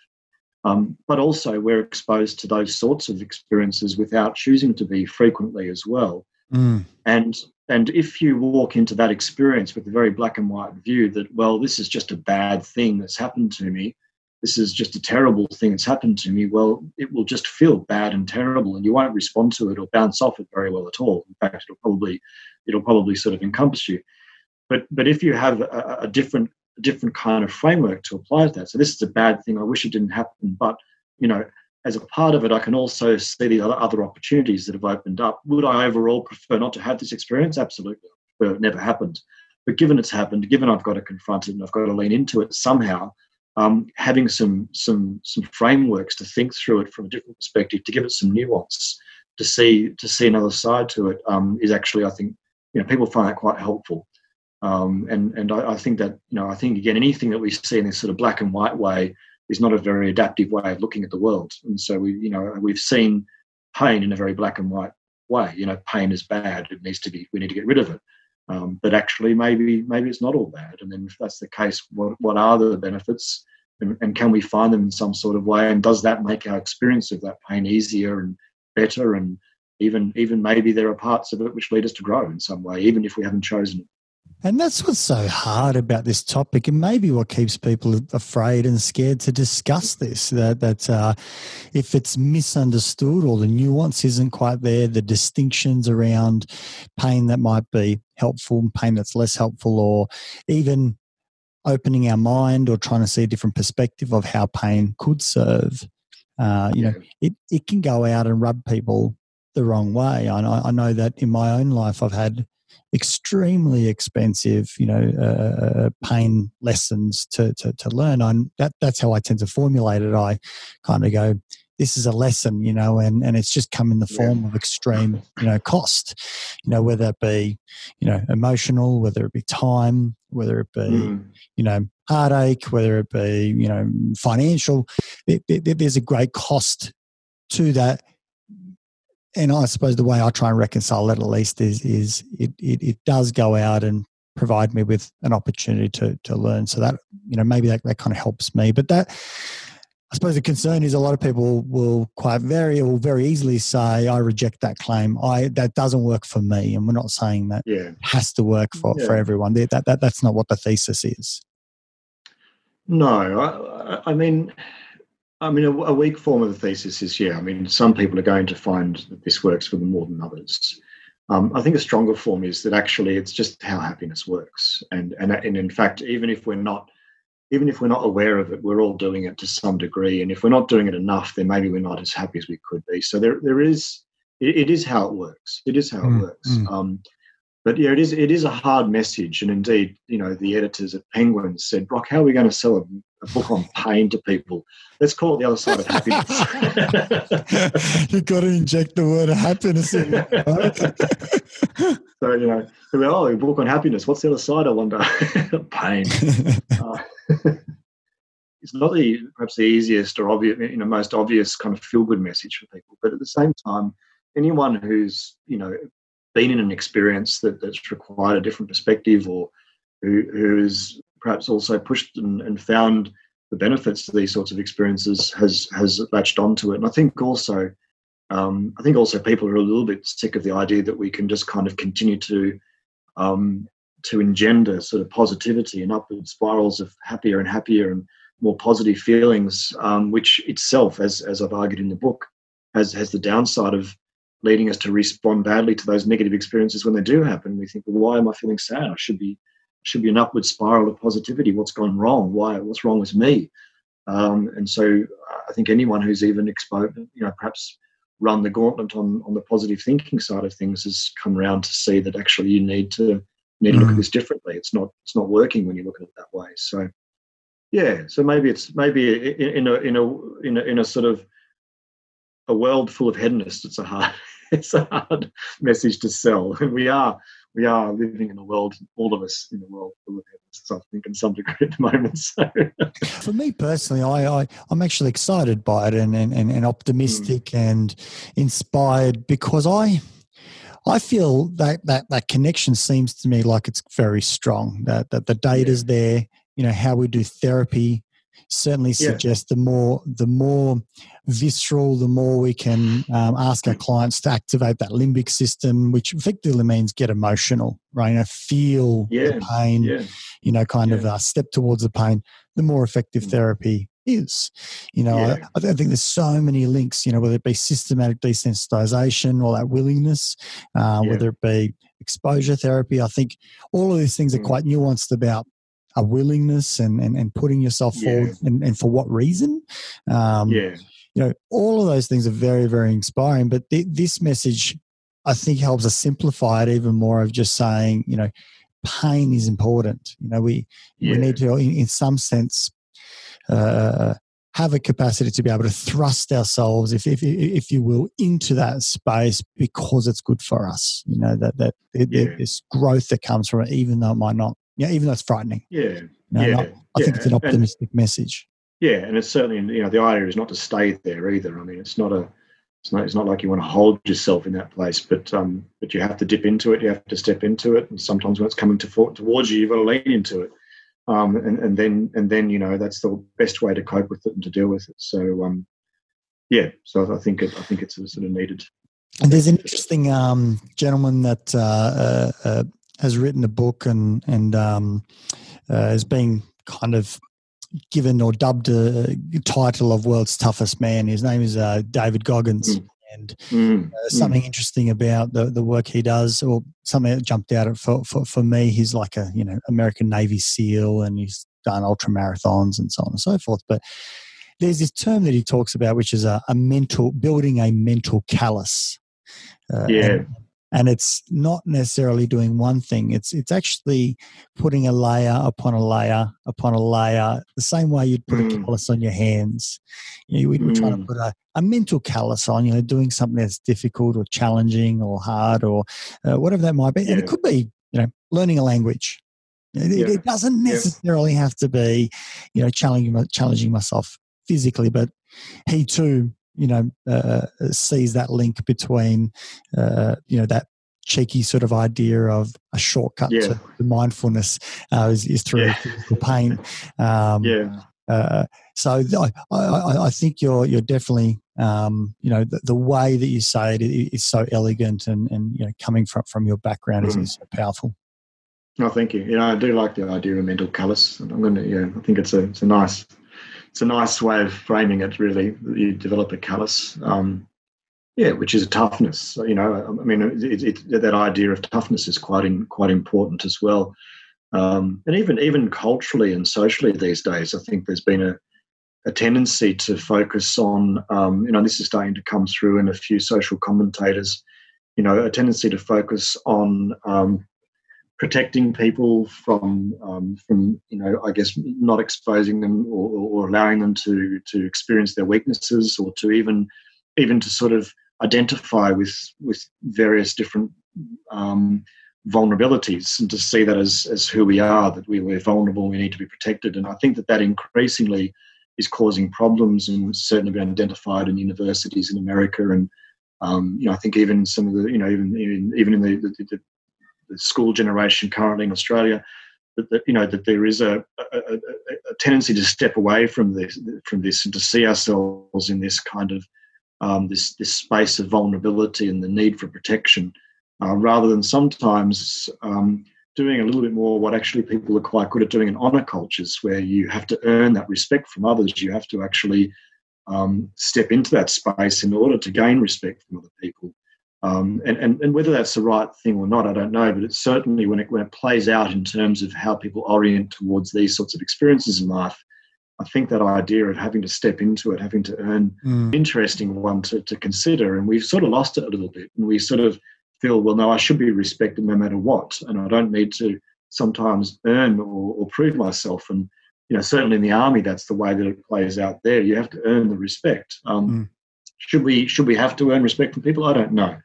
Speaker 1: Um, but also, we're exposed to those sorts of experiences without choosing to be frequently as well.
Speaker 3: Mm.
Speaker 1: And and if you walk into that experience with a very black and white view that well, this is just a bad thing that's happened to me, this is just a terrible thing that's happened to me, well, it will just feel bad and terrible, and you won't respond to it or bounce off it very well at all. In fact, it'll probably it'll probably sort of encompass you. But but if you have a, a different different kind of framework to apply to that. So this is a bad thing. I wish it didn't happen, but you know, as a part of it, I can also see the other, other opportunities that have opened up. Would I overall prefer not to have this experience? Absolutely. Well, it never happened. But given it's happened, given I've got to confront it and I've got to lean into it somehow, um, having some some some frameworks to think through it from a different perspective, to give it some nuance, to see to see another side to it, um, is actually, I think, you know, people find that quite helpful. Um, and and I, I, think that you know I think again anything that we see in this sort of black and white way is not a very adaptive way of looking at the world. And so we you know we've seen pain in a very black and white way. You know, pain is bad. It needs to be. We need to get rid of it. Um, but actually, maybe maybe it's not all bad. And then if that's the case, what what are the benefits? And, and can we find them in some sort of way? And does that make our experience of that pain easier and better? And even even maybe there are parts of it which lead us to grow in some way, even if we haven't chosen it.
Speaker 3: And that's what's so hard about this topic, and maybe what keeps people afraid and scared to discuss this. That that uh, if it's misunderstood or the nuance isn't quite there, the distinctions around pain that might be helpful, pain that's less helpful, or even opening our mind or trying to see a different perspective of how pain could serve. Uh, you know, it, it can go out and rub people the wrong way. I, I know that in my own life, I've had extremely expensive, you know, uh, uh, pain lessons to, to, to learn. On that, that's how I tend to formulate it. I kind of go, this is a lesson, you know, and, and it's just come in the form yeah. of extreme, you know, cost, you know, whether it be, you know, emotional, whether it be time, whether it be, mm. you know, heartache, whether it be, you know, financial. It, it, there's a great cost to that and I suppose the way I try and reconcile that at least is is it, it, it does go out and provide me with an opportunity to to learn. So that you know maybe that, that kind of helps me. But that I suppose the concern is a lot of people will quite very or very easily say, I reject that claim. I that doesn't work for me. And we're not saying that yeah. has to work for, yeah. for everyone. That, that that's not what the thesis is.
Speaker 1: No, I, I mean I mean, a, a, weak form of the thesis is yeah. I mean, some people are going to find that this works for them more than others. Um, I think a stronger form is that actually it's just how happiness works, and and and in fact, even if we're not, even if we're not aware of it, we're all doing it to some degree. And if we're not doing it enough, then maybe we're not as happy as we could be. So there there is it, it is how it works. It is how mm, it works. Mm. Um, but yeah, it is it is a hard message, and indeed, you know, the editors at Penguin said, "Brock, how are we going to sell a, book on pain to people? Let's call it the other side of happiness."
Speaker 3: You've got to inject the word happiness in. Right?
Speaker 1: so you know, oh, a book on happiness. What's the other side? I wonder. pain. Uh, it's not the perhaps the easiest or obvious, you know, most obvious kind of feel good message for people, but at the same time, anyone who's you know been in an experience that, that's required a different perspective or who, who is perhaps also pushed and, and found the benefits to these sorts of experiences has has latched onto it. And I think also um, I think also people are a little bit sick of the idea that we can just kind of continue to um, to engender sort of positivity and upward spirals of happier and happier and more positive feelings, um, which itself, as as I've argued in the book, has has the downside of leading us to respond badly to those negative experiences when they do happen. We think, well, why am I feeling sad? I should be should be an upward spiral of positivity. What's gone wrong? Why? What's wrong with me? Um, and so, I think anyone who's even exposed, you know, perhaps run the gauntlet on on the positive thinking side of things has come around to see that actually you need to need to look at mm. this differently. It's not it's not working when you look at it that way. So, yeah. So maybe it's maybe in, in a in a in a in a sort of a world full of hedonists, it's a hard it's a hard message to sell. And we are we are living in a world, all of us in the world full of hedonists, I think, in some degree at the moment. So.
Speaker 3: For me personally, I, I am actually excited by it and and, and optimistic mm. and inspired because I. I feel that, that that connection seems to me like it's very strong. That that the data's yeah. there. You know how we do therapy certainly suggest the more the more visceral, the more we can um, ask our clients to activate that limbic system, which effectively means get emotional, right? You know, feel yeah. the pain, yeah. you know, kind yeah. of uh, step towards the pain. The more effective mm. therapy is. You know, I, I, think there's so many links, you know, whether it be systematic desensitization or that willingness, uh, whether it be exposure therapy. I think all of these things are mm. quite nuanced about a willingness and, and, and putting yourself
Speaker 1: Yeah.
Speaker 3: forward and, and for what reason. Um,
Speaker 1: yeah,
Speaker 3: You know, all of those things are very, very inspiring. But th- this message, I think, helps us simplify it even more of just saying, you know, pain is important. You know, we,
Speaker 1: yeah,
Speaker 3: we need to, in, in some sense, uh, have a capacity to be able to thrust ourselves, if, if, if you will, into that space because it's good for us. You know that that
Speaker 1: Yeah.
Speaker 3: this growth that comes from it, even though it might not, yeah, even though it's frightening.
Speaker 1: yeah,
Speaker 3: know,
Speaker 1: yeah.
Speaker 3: not- I think
Speaker 1: yeah.
Speaker 3: it's an
Speaker 1: And-
Speaker 3: optimistic message.
Speaker 1: Yeah, and it's certainly you know the idea is not to stay there either. I mean, it's not a it's not it's not like you want to hold yourself in that place, but um, but you have to dip into it. You have to step into it, and sometimes when it's coming to for, towards you, you've got to lean into it. Um, and and then and then you know that's the best way to cope with it and to deal with it. So um, yeah, so I think it, I think it's sort of needed.
Speaker 3: And there's an interesting um, gentleman that uh, uh, uh, has written a book and and um, uh, is being kind of given or dubbed a title of world's toughest man. His name is uh, David Goggins,
Speaker 1: Mm.
Speaker 3: and
Speaker 1: Mm,
Speaker 3: uh, something interesting about the, the work he does, or something that jumped out at for, for for me. He's like a you know American Navy SEAL, and he's done ultra marathons and so on and so forth. But there's this term that he talks about, which is a, a mental building a mental callus. Uh,
Speaker 1: Yeah.
Speaker 3: and, and it's not necessarily doing one thing. It's it's actually putting a layer upon a layer upon a layer, the same way you'd put a
Speaker 1: Mm.
Speaker 3: callus on your hands. You know, we we're trying to
Speaker 1: Mm.
Speaker 3: put a, a mental callus on, you know, doing something that's difficult or challenging or hard or uh, whatever that might be. And it could be, you know, learning a language. It,
Speaker 1: Yeah.
Speaker 3: it doesn't
Speaker 1: Yeah.
Speaker 3: necessarily have to be, you know, challenging challenging myself physically, but he too, you know, uh, sees that link between, uh, you know, that cheeky sort of idea of a shortcut
Speaker 1: Yeah.
Speaker 3: to the mindfulness uh, is, is through
Speaker 1: Yeah.
Speaker 3: physical pain. Um,
Speaker 1: yeah,
Speaker 3: uh, so I, I, I think you're you're definitely um, you know the, the way that you say it is so elegant and, and you know coming from from your background is,
Speaker 1: Mm.
Speaker 3: is so powerful.
Speaker 1: no, thank you. You know, I do like the idea of mental callus. I'm going to yeah, I think it's a it's a nice it's a nice way of framing it. Really, you develop a callus. Um, yeah, which is a toughness. You know, I mean, it, it, that idea of toughness is quite in, quite important as well. Um, and even even culturally and socially these days, I think there's been a, a tendency to focus on, um, you know, this is starting to come through in a few social commentators. You know, a tendency to focus on um, protecting people from um, from you know I guess not exposing them or, or allowing them to to experience their weaknesses or to even even to sort of identify with with various different um, vulnerabilities and to see that as as who we are that we, we're vulnerable we need to be protected. And I think that that increasingly is causing problems and certainly been identified in universities in America and um, you know I think even some of the you know even even, even in the, the, the school generation currently in Australia, that, that you know that there is a, a, a, tendency to step away from this from this and to see ourselves in this kind of um, this this space of vulnerability and the need for protection, uh, rather than sometimes um, doing a little bit more what actually people are quite good at doing in honour cultures, where you have to earn that respect from others. You have to actually um, step into that space in order to gain respect from other people. Um, and, and, and whether that's the right thing or not, I don't know. But it's certainly when it when it plays out in terms of how people orient towards these sorts of experiences in life, I think that idea of having to step into it, having to earn,
Speaker 3: Mm.
Speaker 1: interesting one to, to consider. And we've sort of lost it a little bit, and we sort of feel, well, no, I should be respected no matter what, and I don't need to sometimes earn or, or prove myself. And you know, certainly in the army, that's the way that it plays out there. You have to earn the respect. Um,
Speaker 3: Mm.
Speaker 1: Should we should we have to earn respect from people? I don't know.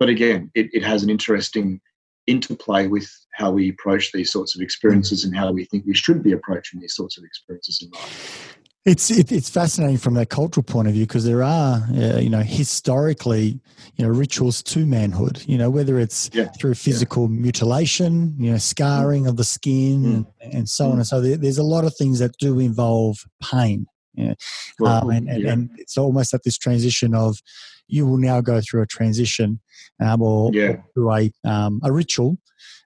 Speaker 1: But again, it, it has an interesting interplay with how we approach these sorts of experiences and how we think we should be approaching these sorts of experiences in life.
Speaker 3: It's it, it's fascinating from that cultural point of view because there are uh, you know historically you know rituals to manhood you know whether it's
Speaker 1: Yeah.
Speaker 3: through physical mutilation you know scarring of the skin
Speaker 1: Mm.
Speaker 3: and, and so on and so there, there's a lot of things that do involve pain
Speaker 1: Well,
Speaker 3: um, and, and,
Speaker 1: yeah.
Speaker 3: and it's almost at this transition of you will now go through a transition um, or,
Speaker 1: Yeah.
Speaker 3: or through a, um, a ritual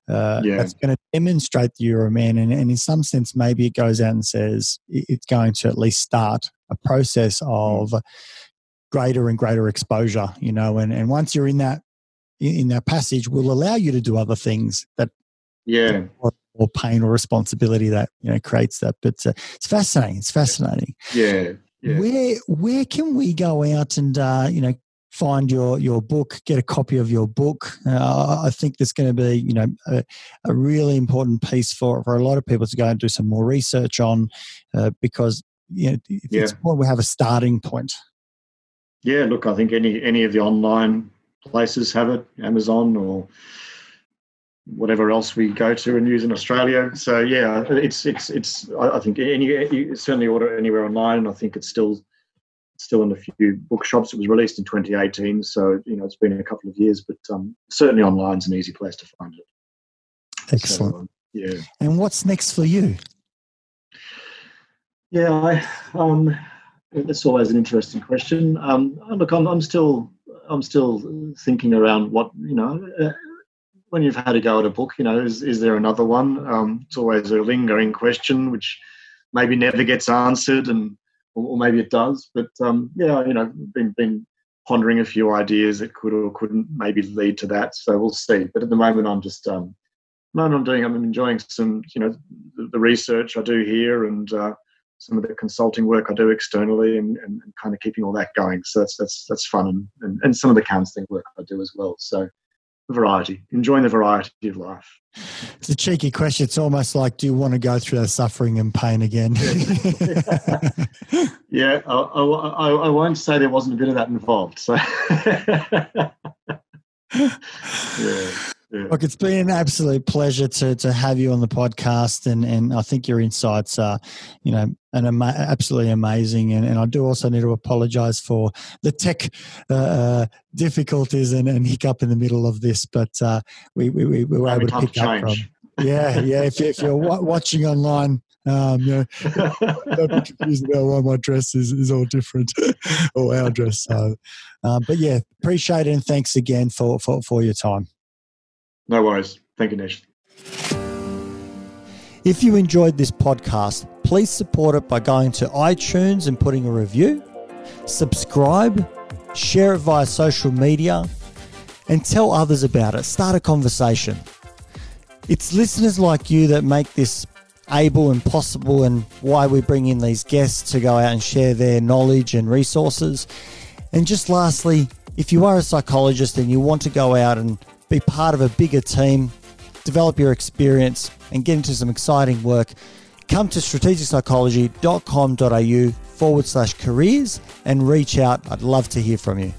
Speaker 3: uh,
Speaker 1: Yeah.
Speaker 3: that's going to demonstrate that you're a man. And, and in some sense, maybe it goes out and says it's going to at least start a process of greater and greater exposure, you know, and, and once you're in that, in in that passage will allow you to do other things that
Speaker 1: yeah,
Speaker 3: or, pain or responsibility that you know creates that. But uh, it's fascinating. It's fascinating.
Speaker 1: Yeah. yeah.
Speaker 3: Where where can we go out and uh, you know find your your book, get a copy of your book? Uh, I think there's going to be you know a, a, really important piece for for a lot of people to go and do some more research on uh, because you know yeah. it's important we have a starting point.
Speaker 1: Yeah, look, I think any any of the online places have it, Amazon or whatever else we go to and use in Australia. So yeah, it's it's it's. I think any you certainly order anywhere online, and I think it's still still in a few bookshops. It was released in 2018, so you know it's been a couple of years, but um, certainly online is an easy place to find it.
Speaker 3: Excellent. So,
Speaker 1: um, yeah.
Speaker 3: And what's next for you?
Speaker 1: Yeah, I, um, that's always an interesting question. Um, look, I'm, I'm still I'm still thinking around what you know. When you've had a go at a book, you know, is, is there another one? Um, it's always a lingering question, which maybe never gets answered, and or, maybe it does. But um, yeah, you know, been been pondering a few ideas that could or couldn't maybe lead to that. So we'll see. But at the moment, I'm just um, moment I'm doing. I'm enjoying some, you know, the, the research I do here and uh, some of the consulting work I do externally, and, and, and, kind of keeping all that going. So that's that's that's fun, and, and, and some of the counselling work I do as well. So variety, enjoying the variety of life.
Speaker 3: It's a cheeky question. It's almost like, do you want to go through that suffering and pain again?
Speaker 1: yeah, I, I, I, won't say there wasn't a bit of that involved. So,
Speaker 3: yeah. Yeah. Look, it's been an absolute pleasure to to have you on the podcast, and and I think your insights are, you know, an ama- absolutely amazing. And, and I do also need to apologise for the tech uh, uh, difficulties and, and hiccup in the middle of this, but uh, we, we, we were able to pick up from. Yeah, yeah. If, if you're watching online, um, you know, don't be confused about why my dress is, is all different or our dress. So, um, but yeah, appreciate it and thanks again for, for, for your time.
Speaker 1: No worries. Thank you, Nish.
Speaker 3: If you enjoyed this podcast, please support it by going to iTunes and putting a review, subscribe, share it via social media, and tell others about it. Start a conversation. It's listeners like you that make this able and possible, and why we bring in these guests to go out and share their knowledge and resources. And just lastly, if you are a psychologist and you want to go out and be part of a bigger team, develop your experience, and get into some exciting work, come to strategicpsychology.com.au forward slash careers and reach out. I'd love to hear from you.